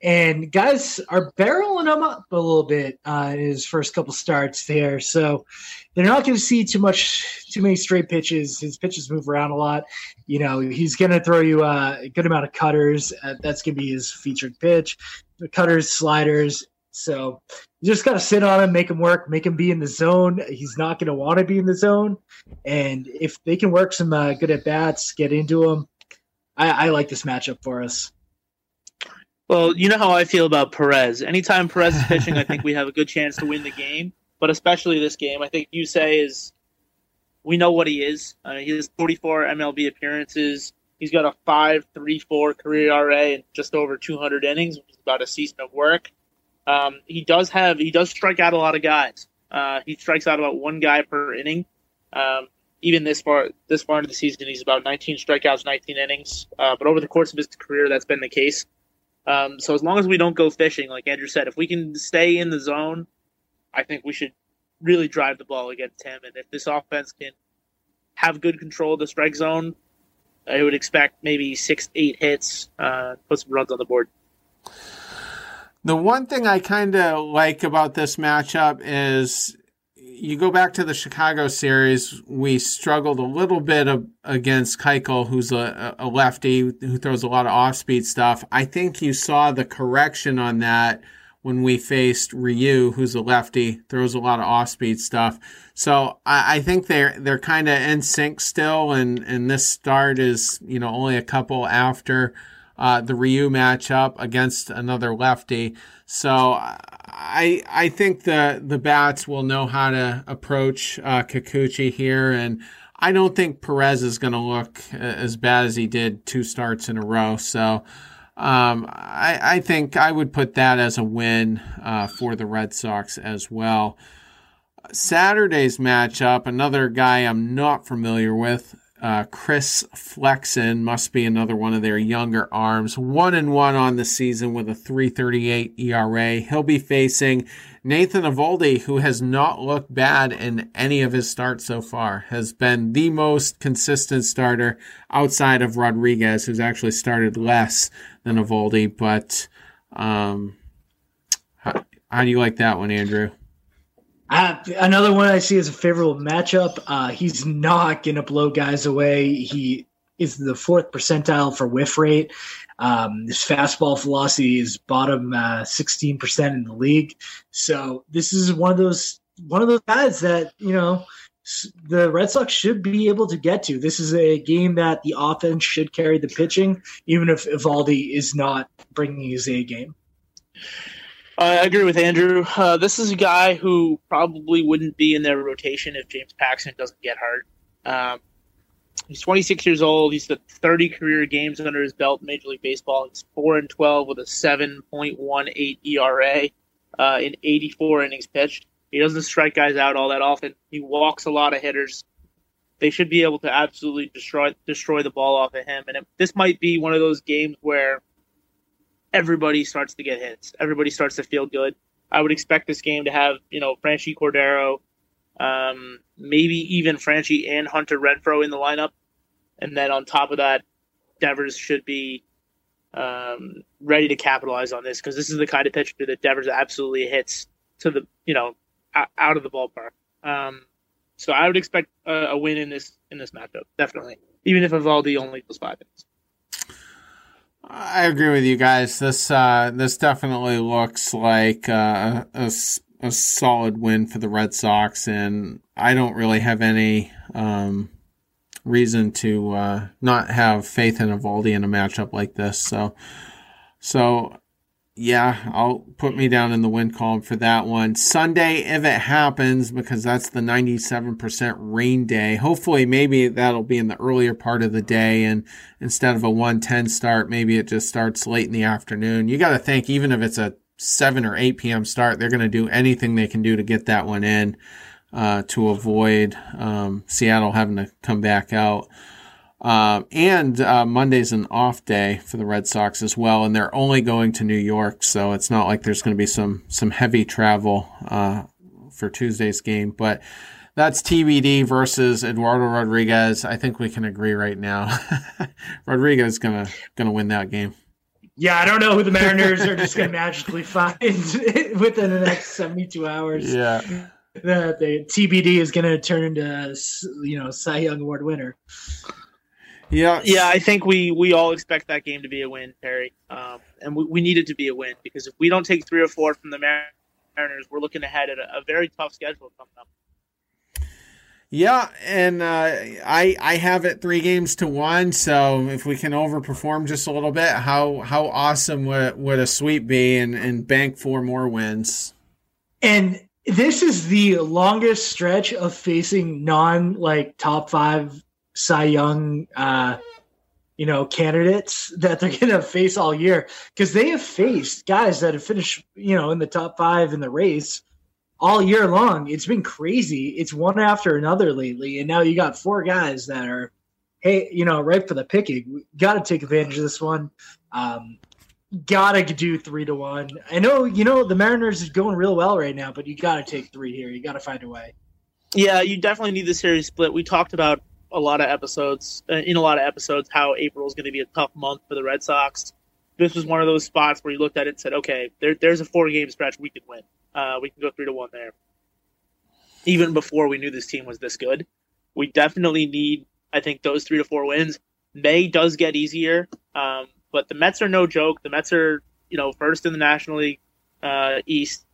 and guys are barreling him up a little bit uh, in his first couple starts there. So they're not going to see too much, too many straight pitches. His pitches move around a lot. You know, he's going to throw you a good amount of cutters. Uh, that's going to be his featured pitch. The cutters, sliders. So you just got to sit on him, make him work, make him be in the zone. He's not going to want to be in the zone. And if they can work some uh, good at bats, get into him, I, I like this matchup for us. Well, you know how I feel about Perez. Anytime Perez is pitching, I think we have a good chance to win the game. But especially this game, I think you say is we know what he is. Uh, he has 44 MLB appearances. He's got a 5.34 career RA and just over 200 innings, which is about a season of work. Um, he does have he does strike out a lot of guys. Uh, he strikes out about one guy per inning. Um, even this far this far into the season, he's about 19 strikeouts, 19 innings. Uh, but over the course of his career, that's been the case. Um, so as long as we don't go fishing, like Andrew said, if we can stay in the zone, I think we should really drive the ball against him. And if this offense can have good control of the strike zone, I would expect maybe six, eight hits, uh, put some runs on the board. The one thing I kind of like about this matchup is you go back to the Chicago series, we struggled a little bit of, against Keuchel, who's a, a lefty who throws a lot of off speed stuff. I think you saw the correction on that when we faced Ryu, who's a lefty, throws a lot of off speed stuff. So I, I think they're they're kind of in sync still, and and this start is you know only a couple after uh, the Ryu matchup against another lefty. So I I think the the bats will know how to approach uh, Kikuchi here, and I don't think Perez is going to look as bad as he did two starts in a row. So um, I, I think I would put that as a win uh, for the Red Sox as well. Saturday's matchup, another guy I'm not familiar with, uh, Chris Flexen must be another one of their younger arms. One and one on the season with a 338 ERA. He'll be facing Nathan Eovaldi, who has not looked bad in any of his starts so far, has been the most consistent starter outside of Rodriguez, who's actually started less than Eovaldi. But um, how, how do you like that one, Andrew? Uh, another one I see as a favorable matchup. Uh, he's not going to blow guys away. He is the fourth percentile for whiff rate. Um, his fastball velocity is bottom uh, 16% in the league. So this is one of those one of those guys that you know the Red Sox should be able to get to. This is a game that the offense should carry the pitching, even if Eovaldi is not bringing his A game. I agree with Andrew. Uh, this is a guy who probably wouldn't be in their rotation if James Paxton doesn't get hurt. Um, he's 26 years old. He's got 30 career games under his belt in Major League Baseball. He's 4 and 12 with a 7.18 ERA uh, in 84 innings pitched. He doesn't strike guys out all that often. He walks a lot of hitters. They should be able to absolutely destroy destroy the ball off of him. And it, this might be one of those games where everybody starts to get hits. Everybody starts to feel good. I would expect this game to have, you know, Franchy Cordero, um, maybe even Franchy and Hunter Renfroe in the lineup. And then on top of that, Devers should be um, ready to capitalize on this because this is the kind of pitcher that Devers absolutely hits to the, you know, out of the ballpark. Um, so I would expect a, a, win in this in this matchup, definitely. Even if Eovaldi only goes five innings. I agree with you guys. This uh, this definitely looks like uh, a, a solid win for the Red Sox, and I don't really have any um, reason to uh, not have faith in Eovaldi in a matchup like this. So, so yeah, I'll put me down in the win column for that one. Sunday, if it happens, because that's the 97% rain day. Hopefully, maybe that'll be in the earlier part of the day. And instead of a 110 start, maybe it just starts late in the afternoon. You got to think, even if it's a 7 or 8 p.m. start, they're going to do anything they can do to get that one in uh, to avoid um, Seattle having to come back out. Uh, and uh, Monday's an off day for the Red Sox as well, and they're only going to New York, so it's not like there's going to be some some heavy travel uh, for Tuesday's game. But that's TBD versus Eduardo Rodriguez. I think we can agree right now. Rodriguez is gonna gonna win that game. Yeah, I don't know who the Mariners are just going to magically find within the next 72 hours. Yeah. That the TBD is going to turn into, you know, Cy Young Award winner. Yeah. Yeah, I think we we all expect that game to be a win, Perry. Um, and we, we need it to be a win because if we don't take three or four from the Mariners, we're looking ahead at a, a very tough schedule coming up. Yeah, and uh, I I have it three games to one. So if we can overperform just a little bit, how how awesome would would a sweep be and and bank four more wins? And this is the longest stretch of facing non like top five Cy Young, uh, you know, candidates that they're going to face all year because they have faced guys that have finished, you know, in the top five in the race all year long. It's been crazy. It's one after another lately, and now you got four guys that are, hey, you know, right for the picking. Got to take advantage of this one. Um, gotta do three to one. I know, you know, the Mariners is going real well right now, but you got to take three here. You got to find a way. Yeah, you definitely need the series split. We talked about a lot of episodes uh, in a lot of episodes how April is going to be a tough month for the Red Sox. This was one of those spots where you looked at it and said, "Okay, there, there's a four game stretch we can win. Uh, we can go three to one there." Even before we knew this team was this good, we definitely need, I think, those three to four wins. May does get easier, um, but the Mets are no joke. The Mets are, you know, first in the National League uh, East,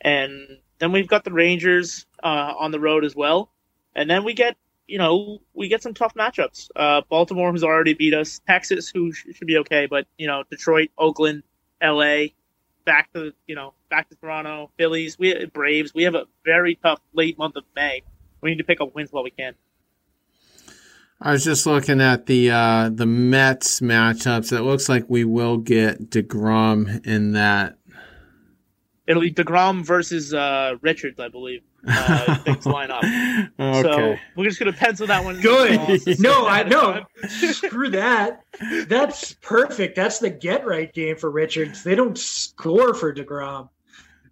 and then we've got the Rangers uh, on the road as well, and then we get you know, we get some tough matchups. Uh, Baltimore, who's already beat us, Texas, who sh- should be okay, but you know, Detroit, Oakland, L.A., back to you know, back to Toronto, Phillies, we Braves. We have a very tough late month of May. We need to pick up wins while we can. I was just looking at the uh, the Mets matchups. It looks like we will get Degrom in that. It'll be Degrom versus uh, Richards, I believe. Uh, things line up. Okay. So we're just gonna pencil that one. Good. no, I no. Screw that. That's perfect. That's the get right game for Richards. They don't score for Degrom.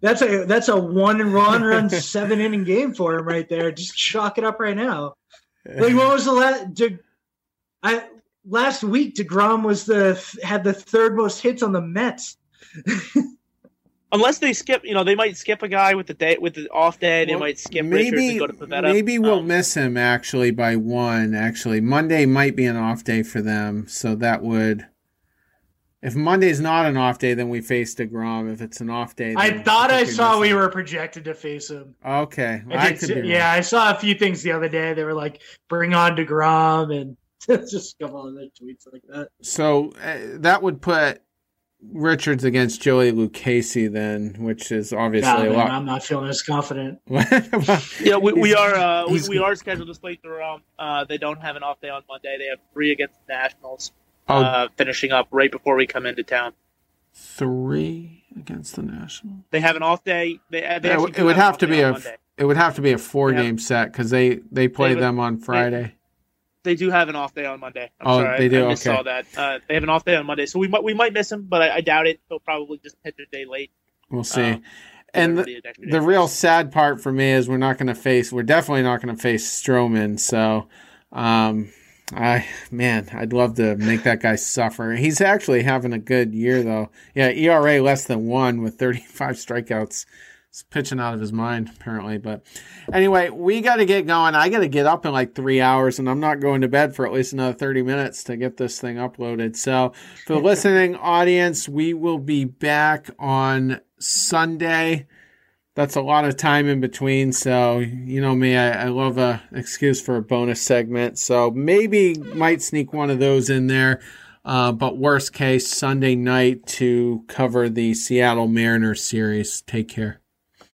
That's a that's a one and run run seven inning game for him right there. Just chalk it up right now. Like what was the last? De, I last week Degrom was the had the third most hits on the Mets. Unless they skip, you know, they might skip a guy with the day with the off day. They Well, might skip maybe Richards and go to Pivetta. maybe we'll Um, miss him actually by one. Actually, Monday might be an off day for them, so that would. If Monday's not an off day, then we face Degrom. If it's an off day, I thought I saw we him. were projected to face him. Okay, I I did could see- be wrong. yeah, I saw a few things the other day. They were like, "Bring on Degrom," and just a couple other tweets like that. So uh, that would put Richards against Joey Lucchesi then, which is obviously God, a man, lot. I'm not feeling as confident. Yeah, we, we are uh, we, we are scheduled to play Degrom. Uh, they don't have an off day on Monday. They have three against the Nationals, Oh, uh, finishing up right before we come into town. three against the Nationals. They have an off day. They, they Yeah, it would have have to be a Monday. it would have to be a four They have- game set because they they play They would- them on Friday. They do have an off day on Monday. I'm Oh, sorry, they do? I, I Okay. saw that. Uh, they have an off day on Monday, so we might we might miss him, but I, I doubt it. He'll probably just pitch a day late. We'll see. Um, and the, Everybody an extra day the real sad part for me is we're not going to face. We're definitely not going to face Stroman. So, um, I man, I'd love to make that guy suffer. He's actually having a good year though. Yeah, ERA less than one with 35 strikeouts. He's pitching out of his mind apparently. But anyway, we got to get going. I got to get up in like three hours, and I'm not going to bed for at least another 30 minutes to get this thing uploaded. So for the listening audience, we will be back on Sunday. That's a lot of time in between. So, you know me, I, I love a excuse for a bonus segment. So maybe might sneak one of those in there. Uh, but worst case, Sunday night to cover the Seattle Mariners series. Take care.